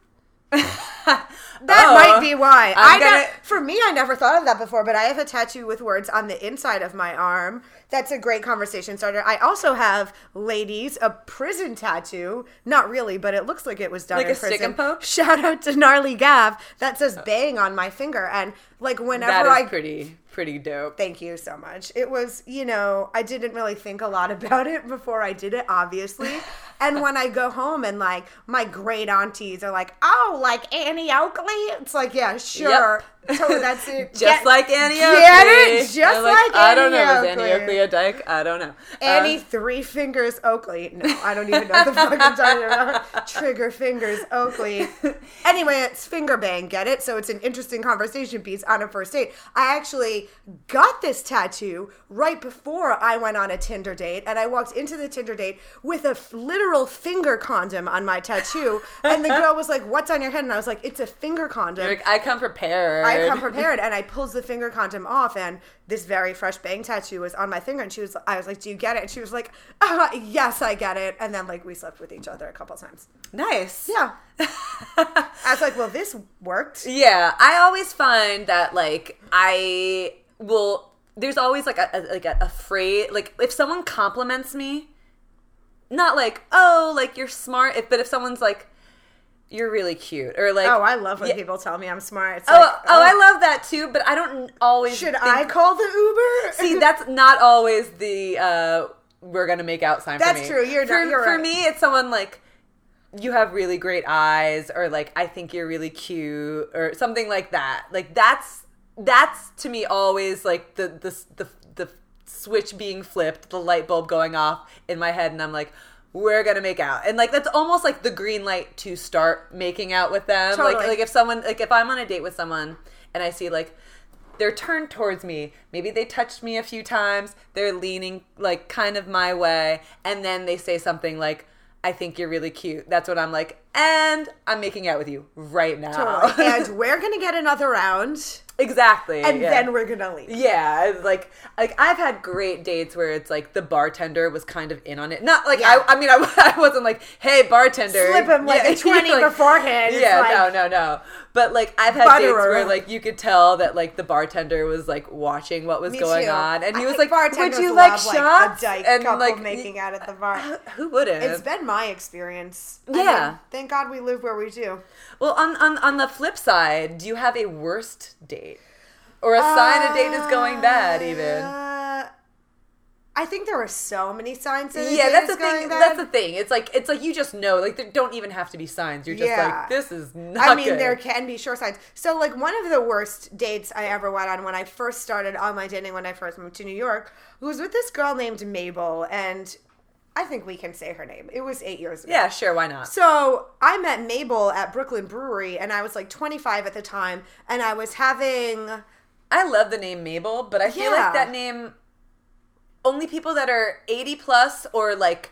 that That might be why. I I'm gonna- ne- for me, I never thought of that before, but I have a tattoo with words on the inside of my arm. That's a great conversation starter. I also have, ladies, a prison tattoo. Not really, but it looks like it was done Like in a stick and poke? Shout out to Gnarly Gav that says oh. "bang" on my finger, and like whenever I pretty pretty dope. Thank you so much. It was, you know, I didn't really think a lot about it before I did it, obviously. and when I go home and like my great aunties are like, "Oh, like Annie Oakley," it's like, yeah, sure, totally, that's it. Just Get- like Annie get Oakley. it? Just I'm like I don't know. Annie Is Annie Oakley. Oakley a dyke? I don't know. Annie Uh, Three Fingers Oakley. No, I don't even know what the fuck I'm talking about. Trigger Fingers Oakley. Anyway, it's finger bang, get it? So it's an interesting conversation piece on a first date. I actually got this tattoo right before I went on a Tinder date, and I walked into the Tinder date with a f- literal finger condom on my tattoo. And the girl was like, What's on your head? And I was like, It's a finger condom. like, I come prepared. I come prepared, and I pulls the finger condom off, and this very fresh bang tattoo was on my finger, and she was, I was like, "Do you get it?" And she was like, uh, "Yes, I get it." And then like we slept with each other a couple times. Nice. Yeah, I was like, "Well, this worked." Yeah, I always find that like I will. There's always like a, a like a, a phrase like if someone compliments me, not like oh like you're smart, if, but if someone's like you're really cute or like Oh, I love when Yeah. people tell me I'm smart. It's oh like, oh I love that too, but I don't always Should think- I call the Uber? See, that's not always the uh we're gonna make out sign That's for me. true, you're for, not- you're for right. me it's someone like you have really great eyes or like I think you're really cute or something like that. Like that's that's to me always like the the the, the switch being flipped, the light bulb going off in my head and I'm like we're gonna make out, and like that's almost like the green light to start making out with them. Like, like if someone, like if I'm on a date with someone and I see like they're turned towards me. Maybe they touched me a few times. They're leaning like kind of my way. And then they say something like, I think you're really cute. That's what I'm like. And I'm making out with you right now. Totally. and we're gonna get another round, exactly. and yeah. then we're gonna leave. Yeah, like like I've had great dates where it's like the bartender was kind of in on it. Not like Yeah. I, I mean I, I wasn't like, hey bartender, Slip him like a 20 like- beforehand. Yeah, like- no, no, no. But like I've had dates where like you could tell that like the bartender was like watching what was Me going too. on, and he I was like, "Would you like love, shots?" a dyke and couple like making out at the bar. Who wouldn't? It's been my experience. I Yeah. mean, thank God we live where we do. well, on, on on the flip side, do you have a worst date or a sign a date is going bad? Even Uh, I think there are so many signs that yeah, that's the thing. bad. That's the thing. It's like it's like you just know. Like there don't even have to be signs. You're just Yeah. like this is not. I mean, good. there can be sure signs. So, like, one of the worst dates I ever went on when I first started online dating when I first moved to New York was with this girl named Mabel, and I think we can say her name. It was eight years ago. Yeah, sure. Why not? So I met Mabel at Brooklyn Brewery, and I was like 25 at the time, and I was having. I love the name Mabel, but I feel Yeah. like that name only people that are 80 plus or like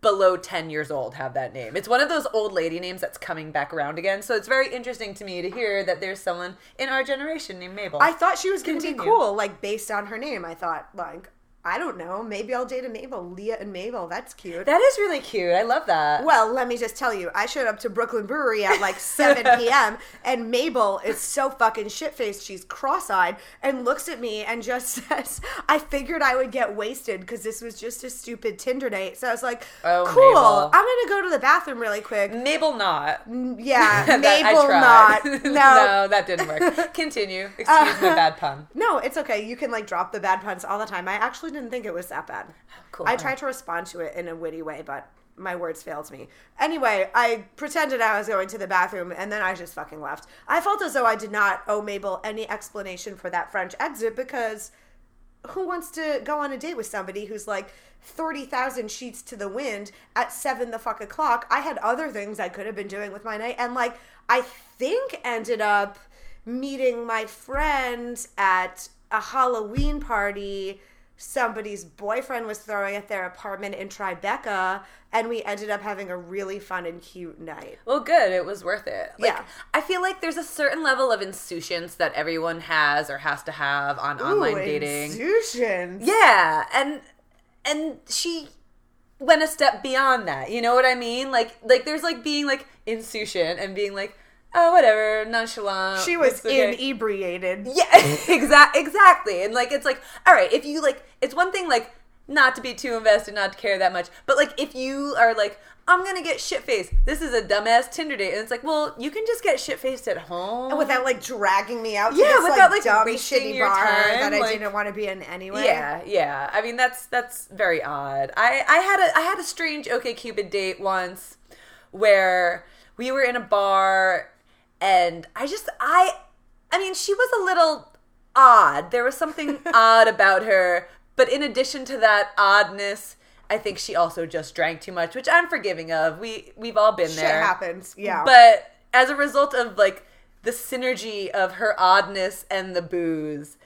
below 10 years old have that name. It's one of those old lady names that's coming back around again. So it's very interesting to me to hear that there's someone in our generation named Mabel. I thought she was going to be cool, like based on her name. I thought, like, I don't know, maybe I'll date a Mabel, Leah and Mabel. That's cute. that is really cute. I love that. Well, let me just tell you, I showed up to Brooklyn Brewery at like 7 p.m. and Mabel is so fucking shit faced. She's cross eyed and looks at me and just says, I figured I would get wasted because this was just a stupid Tinder date. So I was like, Oh, cool. Mabel. I'm going to go to the bathroom really quick. Mabel not. Yeah, Mabel not. No. no, that didn't work. Continue. Excuse my uh, bad pun. No, it's okay. You can like drop the bad puns all the time. I actually didn't think it was that bad. Cool. I tried to respond to it in a witty way, but my words failed me. Anyway, I pretended I was going to the bathroom and then I just fucking left. I felt as though I did not owe Mabel any explanation for that French exit because who wants to go on a date with somebody who's like 30,000 sheets to the wind at 7 the fuck o'clock? I had other things I could have been doing with my night and like I think ended up meeting my friend at a Halloween party somebody's boyfriend was throwing at their apartment in Tribeca, and we ended up having a really fun and cute night. Well, good. It was worth it. Like, Yeah. I feel like there's a certain level of insouciance that everyone has or has to have on online dating. Insouciance. Yeah, and and she went a step beyond that. You know what I mean? Like like there's like being like insouciant and being like, oh whatever, nonchalant. She was inebriated. Yeah, exact exactly. And like it's like, all right, if you like it's one thing like not to be too invested, not to care that much. But like if you are like, I'm gonna get shit faced. This is a dumbass Tinder date. And it's like, well, you can just get shit faced at home. and Without like dragging me out to Yeah, this without, like, like, dumb shitty bar time, that I like- didn't want to be in anyway. Yeah, yeah. I mean that's that's very odd. I I had a I had a strange OKCupid date once where we were in a bar and I just I I mean she was a little odd. There was something odd about her, but in addition to that oddness, I think she also just drank too much, which I'm forgiving of. We we've all been Shit there. happens. Yeah. But as a result of like the synergy of her oddness and the booze,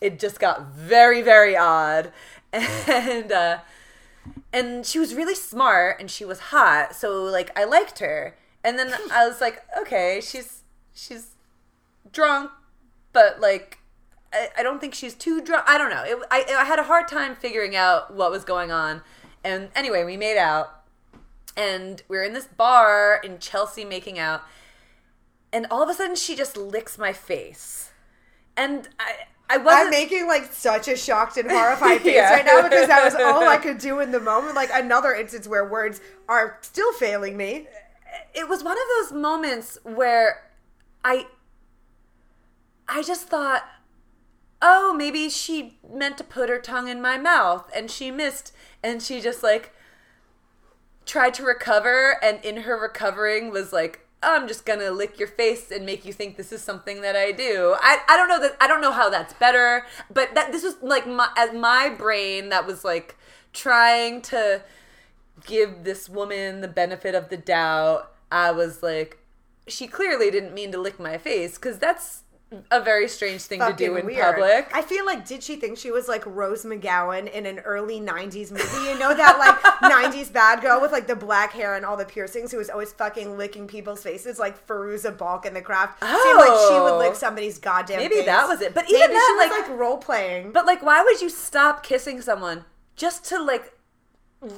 it just got very, very odd. And uh and she was really smart and she was hot, so like I liked her. And then I was like, okay, she's she's drunk, but like I, I don't think she's too drunk. I don't know. It, I I had a hard time figuring out what was going on. And anyway, we made out and we are in this bar in Chelsea making out, and all of a sudden she just licks my face, and I I wasn't. I'm making like such a shocked and horrified face Yeah. right now because that was all I could do in the moment. Like another instance where words are still failing me. it was one of those moments where I I just thought, oh, maybe she meant to put her tongue in my mouth and she missed and she just like tried to recover and in her recovering was like I'm just gonna lick your face and make you think this is something that I do. I, I don't know that I don't know how that's better, but that this was like my as my brain that was like trying to give this woman the benefit of the doubt. I was like, she clearly didn't mean to lick my face because that's a very strange thing to do in weird. public. I feel like did she think she was like Rose McGowan in an early '90s movie? You know that like '90s bad girl with like the black hair and all the piercings who was always fucking licking people's faces, like Fairuza Balk in The Craft. Seemed like she would Oh. lick somebody's goddamn. Maybe face. that was it. But Maybe even she that, was like- like role playing. But like, why would you stop kissing someone just to like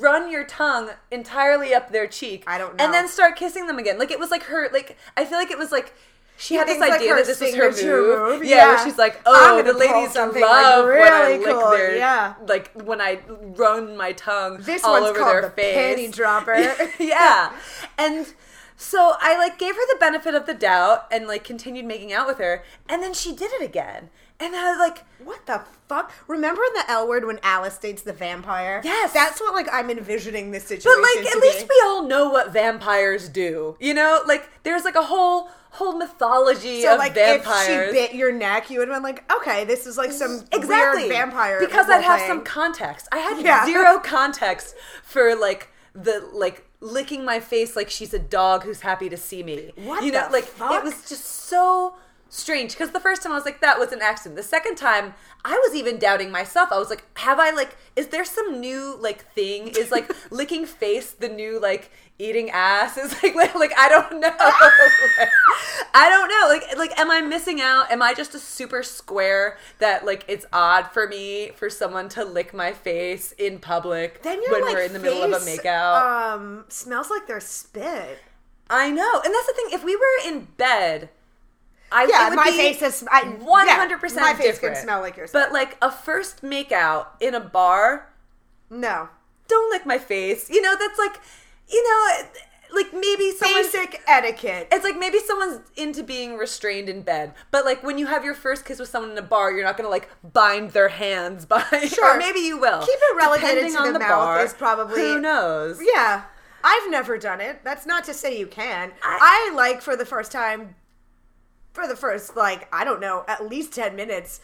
run your tongue entirely up their cheek? I don't know. And then start kissing them again. Like it was like her. Like I feel like it was like. She had this It's like idea that this was her move. move, Yeah, yeah. where she's like, "Oh, the ladies something, like, love when I really lick cool, their, yeah. like when I run my tongue This all over their the face." panty dropper. yeah. And so I like gave her the benefit of the doubt and like continued making out with her, and then she did it again, and I was like, What the fuck? Remember in the L word when Alice dates the vampire? Yes. That's what like I'm envisioning this situation. but like at least be. we all know what vampires do, you know? Like there's like a whole whole mythology So of like vampires. if she bit your neck, you would have been like, okay, this is like some exactly weird vampire. because I'd have role-playing. some context. I had Yeah. zero context for like the like licking my face like she's a dog who's happy to see me. What you know, the like fuck? it was just so strange because the first time I was like that was an accident. The second time I was even doubting myself. I was like, have I like is there some new like thing? Is like licking face the new like eating ass? Is like like, like I don't know. I don't know. Like like am I missing out? Am I just a super square that like it's odd for me for someone to lick my face in public Then when like we're in the middle of a face, makeout? Um, smells like their spit. I know. And that's the thing. If we were in bed, I Yeah, my face is 100% My face different. can smell like your spit. But like a first makeout in a bar, no, don't lick my face. You know, that's like, you know, like maybe someone basic etiquette. It's like maybe someone's into being restrained in bed, but like when you have your first kiss with someone in a bar, you're not gonna like bind their hands by. Sure. or maybe you will. Keep it relegated Depending to on the mouth is probably- who knows. Yeah, I've never done it. That's not to say you can. I- I like for the first time, for the first like I don't know, at least ten minutes,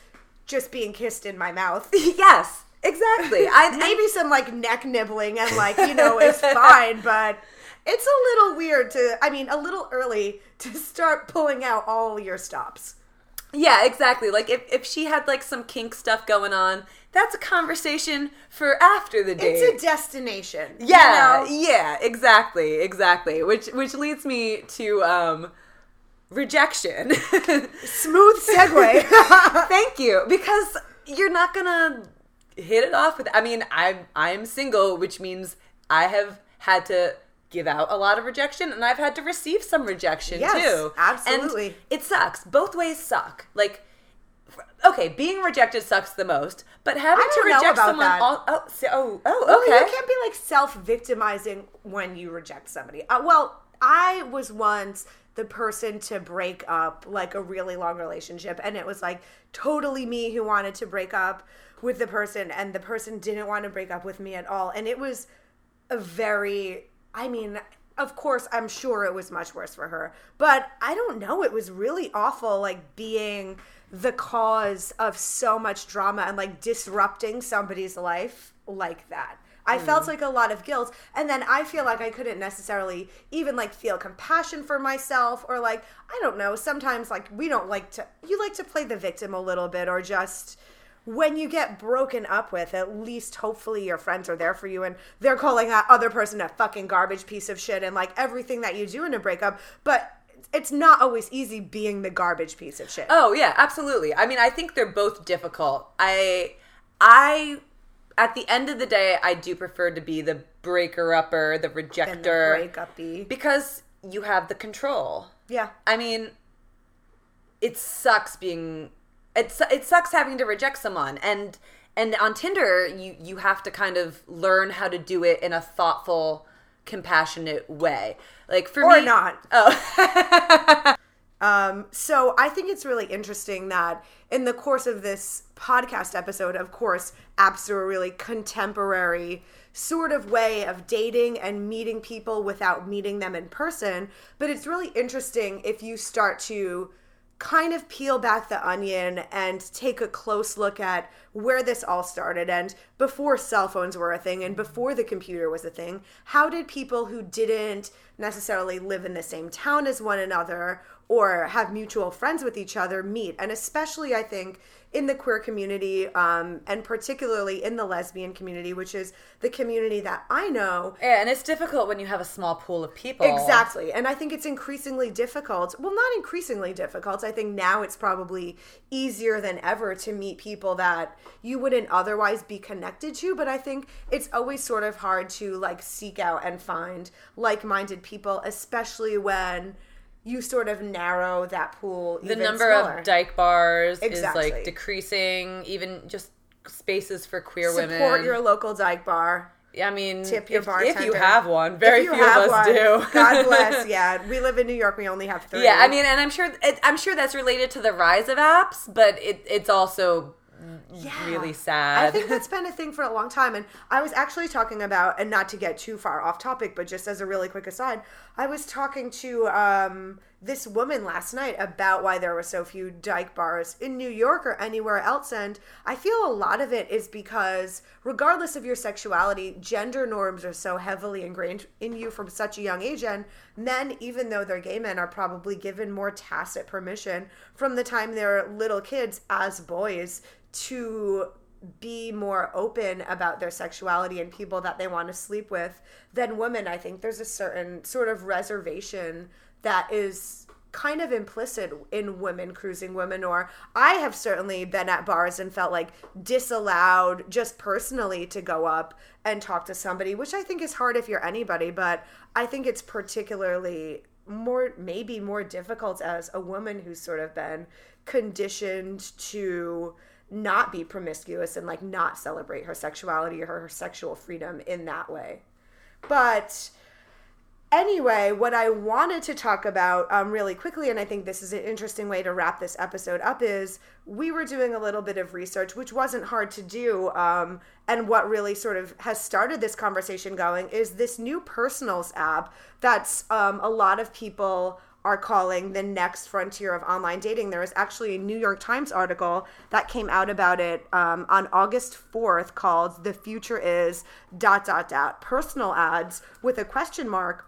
just being kissed in my mouth. yes, exactly. I Maybe some like neck nibbling and like you know it's fine, but it's a little weird to. I mean, a little early to start pulling out all your stops. Yeah, exactly. Like if, if she had like some kink stuff going on, that's a conversation for after the date. It's a destination. you yeah, know? yeah, exactly, exactly. Which which leads me to um rejection. Smooth segue. Thank you, because you're not gonna hit it off with. I mean, I'm I'm single, which means I have had to give out a lot of rejection, and I've had to receive some rejection Yes, too. absolutely. And it sucks. Both ways suck. Like. Okay, being rejected sucks the most, but having to reject someone, all, oh, so- oh, oh, Well, okay. you can't be like self victimizing when you reject somebody. Uh, well, I was once the person to break up like a really long relationship, and it was like totally me who wanted to break up with the person, and the person didn't want to break up with me at all. And it was a very, I mean, of course, I'm sure it was much worse for her, but I don't know. It was really awful, like being the cause of so much drama and like disrupting somebody's life like that. I felt mm. like a lot of guilt. And then I feel like I couldn't necessarily even like feel compassion for myself or like, I don't know, sometimes like we don't like to, you like to play the victim a little bit or just when you get broken up with, at least hopefully your friends are there for you and they're calling that other person a fucking garbage piece of shit and like everything that you do in a breakup. But it's not always easy being the garbage piece of shit. Oh yeah, absolutely. I mean, I think they're both difficult. I I at the end of the day, I do prefer to be the breaker upper, the rejector because you have the control. Yeah. I mean, it sucks being it it sucks having to reject someone and and on Tinder, you you have to kind of learn how to do it in a thoughtful, compassionate way. Like for Or me, not. Oh, Um, so I think it's really interesting that in the course of this podcast episode, of course, apps are a really contemporary sort of way of dating and meeting people without meeting them in person. But it's really interesting if you start to kind of peel back the onion and take a close look at where this all started and before cell phones were a thing and before the computer was a thing how did people who didn't necessarily live in the same town as one another or have mutual friends with each other meet and especially i think in the queer community um, and particularly in the lesbian community which is the community that i know yeah, and it's difficult when you have a small pool of people. Exactly. And I think it's increasingly difficult. Well, not increasingly difficult. I think now it's probably easier than ever to meet people that you wouldn't otherwise be connected to, but I think it's always sort of hard to like seek out and find like-minded people, especially when you sort of narrow that pool the number smaller. of dyke bars Exactly. is like decreasing even just spaces for queer Support women Support your local dyke bar. Yeah, i mean Tip your if, bartender. if you have one very few of us one, do God bless. Yeah, we live in New York. We only have three. yeah i mean and i'm sure it, i'm sure that's related to the rise of apps but it, it's also really sad I think that's been a thing for a long time. And I was actually talking about, and not to get too far off topic, but just as a really quick aside, I was talking to um, this woman last night about why there were so few dyke bars in New York or anywhere else. And I feel a lot of it is because, regardless of your sexuality, gender norms are so heavily ingrained in you from such a young age. And men, even though they're gay men, are probably given more tacit permission from the time they're little kids as boys to be more open about their sexuality and people that they want to sleep with than women. I think there's a certain sort of reservation that is kind of implicit in women cruising women or I have certainly been at bars and felt like disallowed just personally to go up and talk to somebody, which I think is hard if you're anybody, but I think it's particularly more maybe more difficult as a woman who's sort of been conditioned to not be promiscuous and like not celebrate her sexuality or her sexual freedom in that way. But anyway, what I wanted to talk about um, really quickly, and I think this is an interesting way to wrap this episode up, is we were doing a little bit of research, which wasn't hard to do. Um, and what really sort of has started this conversation going is this new personals app that's um, a lot of people are calling the next frontier of online dating. There was actually a New York Times article that came out about it um, on August 4th called The Future Is dot dot dot personal ads with a question mark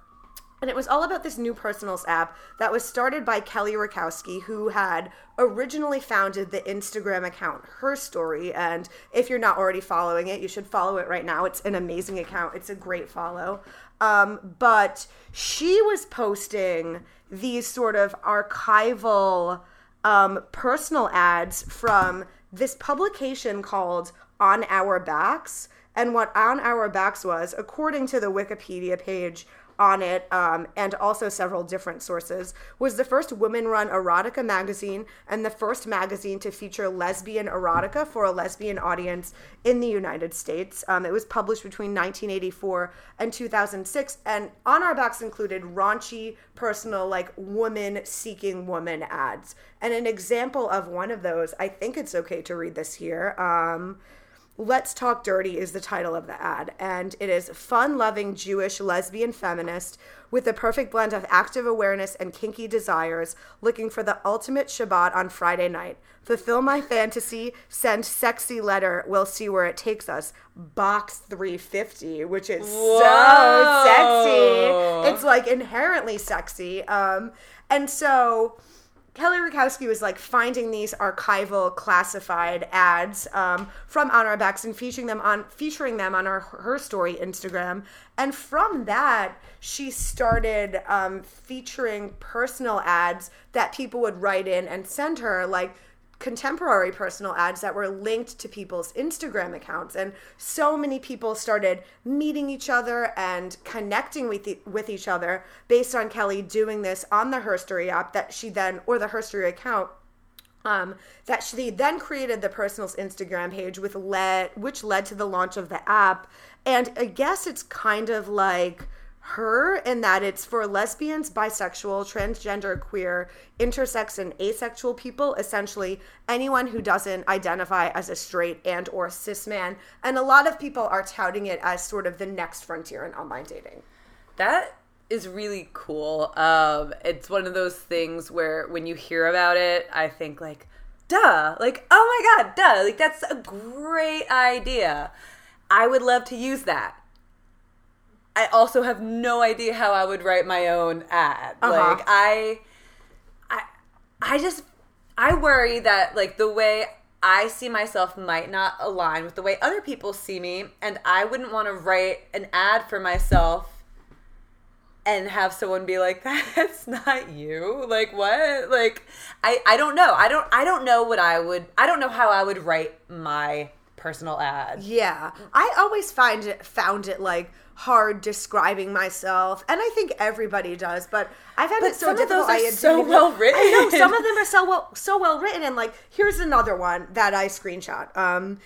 And it was all about this new personals app that was started by Kelly Rakowski, who had originally founded the Instagram account Herstory. And if you're not already following it, you should follow it right now. It's an amazing account, it's a great follow. Um, but she was posting these sort of archival um, personal ads from this publication called On Our Backs. And what On Our Backs was, according to the Wikipedia page, on it, um, and also several different sources, was the first women run erotica magazine and the first magazine to feature lesbian erotica for a lesbian audience in the United States. Um, it was published between 1984 and 2006, and on our backs included raunchy, personal, like woman seeking woman ads. And an example of one of those, I think it's okay to read this here. Um, Let's Talk Dirty is the title of the ad, and it is fun loving Jewish lesbian feminist with a perfect blend of active awareness and kinky desires, looking for the ultimate Shabbat on Friday night. Fulfill my fantasy, send sexy letter, we'll see where it takes us. Box 350, which is Whoa. so sexy. It's like inherently sexy. Um, and so Kelly Rakowski was like finding these archival classified ads um, from On Our Backs and featuring them on featuring them on our her story Instagram, and from that she started um, featuring personal ads that people would write in and send her like contemporary personal ads that were linked to people's Instagram accounts. And so many people started meeting each other and connecting with with each other based on Kelly doing this on the Herstory app that she then or the Herstory account um, that she then created the personal's Instagram page with led which led to the launch of the app. And I guess it's kind of like her in that it's for lesbians, bisexual, transgender, queer, intersex and asexual people, essentially anyone who doesn't identify as a straight and or cis man. And a lot of people are touting it as sort of the next frontier in online dating. That is really cool. Um, it's one of those things where when you hear about it, I think like, duh, like, oh my god, duh, like that's a great idea. I would love to use that. I also have no idea how I would write my own ad. Uh-huh. Like I I I just I worry that like the way I see myself might not align with the way other people see me and I wouldn't want to write an ad for myself and have someone be like that's not you? Like what? Like I I don't know. I don't I don't know what I would I don't know how I would write my personal ad. Yeah, I always find it found it like hard describing myself, and I think everybody does. But I found But it so some of those are I had so well written. I know some of them are so well so well written, and like here's another one that I screenshot. Um,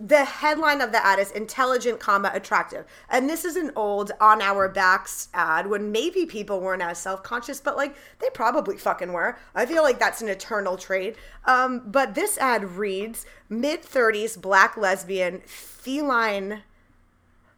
the headline of the ad is intelligent comma attractive and this is an old on our backs ad when maybe people weren't as self-conscious but like they probably fucking were i feel like that's an eternal trait um, but this ad reads mid-30s black lesbian feline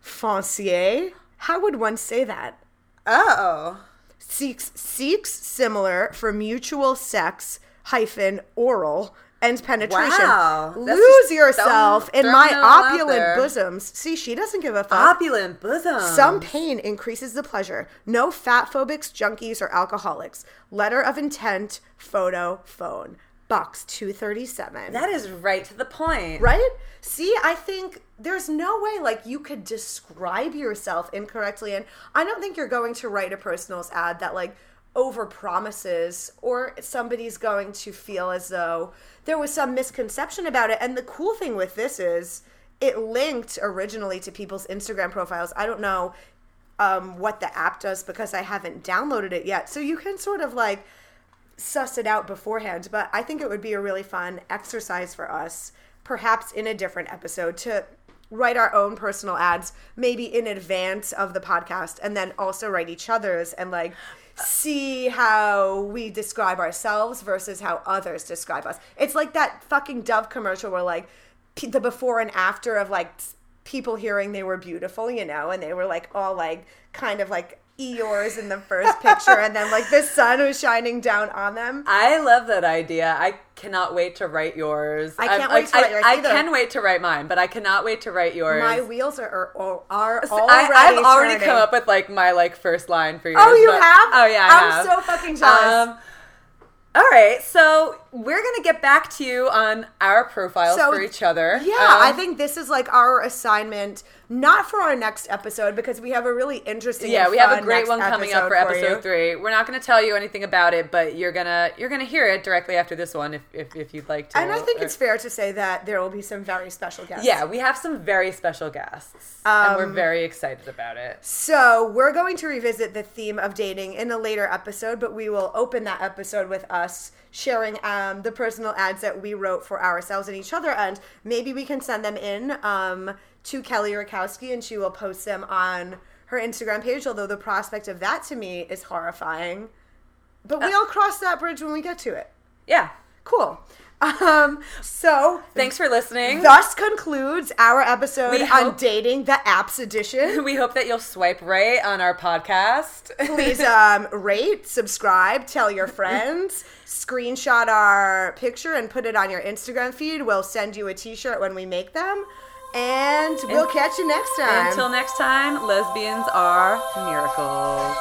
foncier how would one say that oh seeks seeks similar for mutual sex hyphen oral and penetration. Wow. Lose yourself in my throwing it all out opulent bosoms. See, she doesn't give a fuck. opulent bosom Some pain increases the pleasure. No fat phobics, junkies, or alcoholics. Letter of intent, photo, phone. Box 237. that is right to the point Right? See, I think there's no way like you could describe yourself incorrectly and I don't think you're going to write a personals ad that like over promises or somebody's going to feel as though there was some misconception about it. And the cool thing with this is it linked originally to people's Instagram profiles. I don't know um, what the app does because I haven't downloaded it yet. So you can sort of like suss it out beforehand. But I think it would be a really fun exercise for us, perhaps in a different episode, to write our own personal ads, maybe in advance of the podcast, and then also write each other's and like see how we describe ourselves versus how others describe us. It's like that fucking Dove commercial where like the before and after of like people hearing they were beautiful, you know, and they were like all like kind of like Eeyores in the first picture, and then like the sun was shining down on them. I love that idea. I cannot wait to write yours. I can't I'm- wait to I, write yours I, either. can wait to write mine, but I cannot wait to write yours. My wheels are are, are, I, already. I've already turning. come up with like my like first line for yours. Oh, you but- have? Oh yeah, I I'm have. so fucking jealous. Um, all right, so we're gonna get back to you on our profiles So, for each other. Yeah, Um, I think this is like our assignment, not for our next episode because we have a really interesting. Yeah, we have a great one coming up for episode episode you. three. We're not going to tell you anything about it, but you're gonna you're gonna hear it directly after this one if if, if you'd like to. And I think Or- it's fair to say that there will be some very special guests. yeah, we have some very special guests, and we're very excited about it. So we're going to revisit the theme of dating in a later episode, but we will open that episode with us sharing um, the personal ads that we wrote for ourselves and each other, and maybe we can send them in um, to Kelly Rakowski, and she will post them on her Instagram page. Although the prospect of that to me is horrifying, but we'll cross that bridge when we get to it. Yeah. Cool. Um, so Thanks for listening. thus concludes our episode We on hope- dating the apps edition. we hope that you'll swipe right on our podcast. please um, rate, subscribe, tell your friends, screenshot our picture and put it on your Instagram feed. We'll send you a t-shirt when we make them. And we'll catch you next time. Until next time, lesbians are miracles.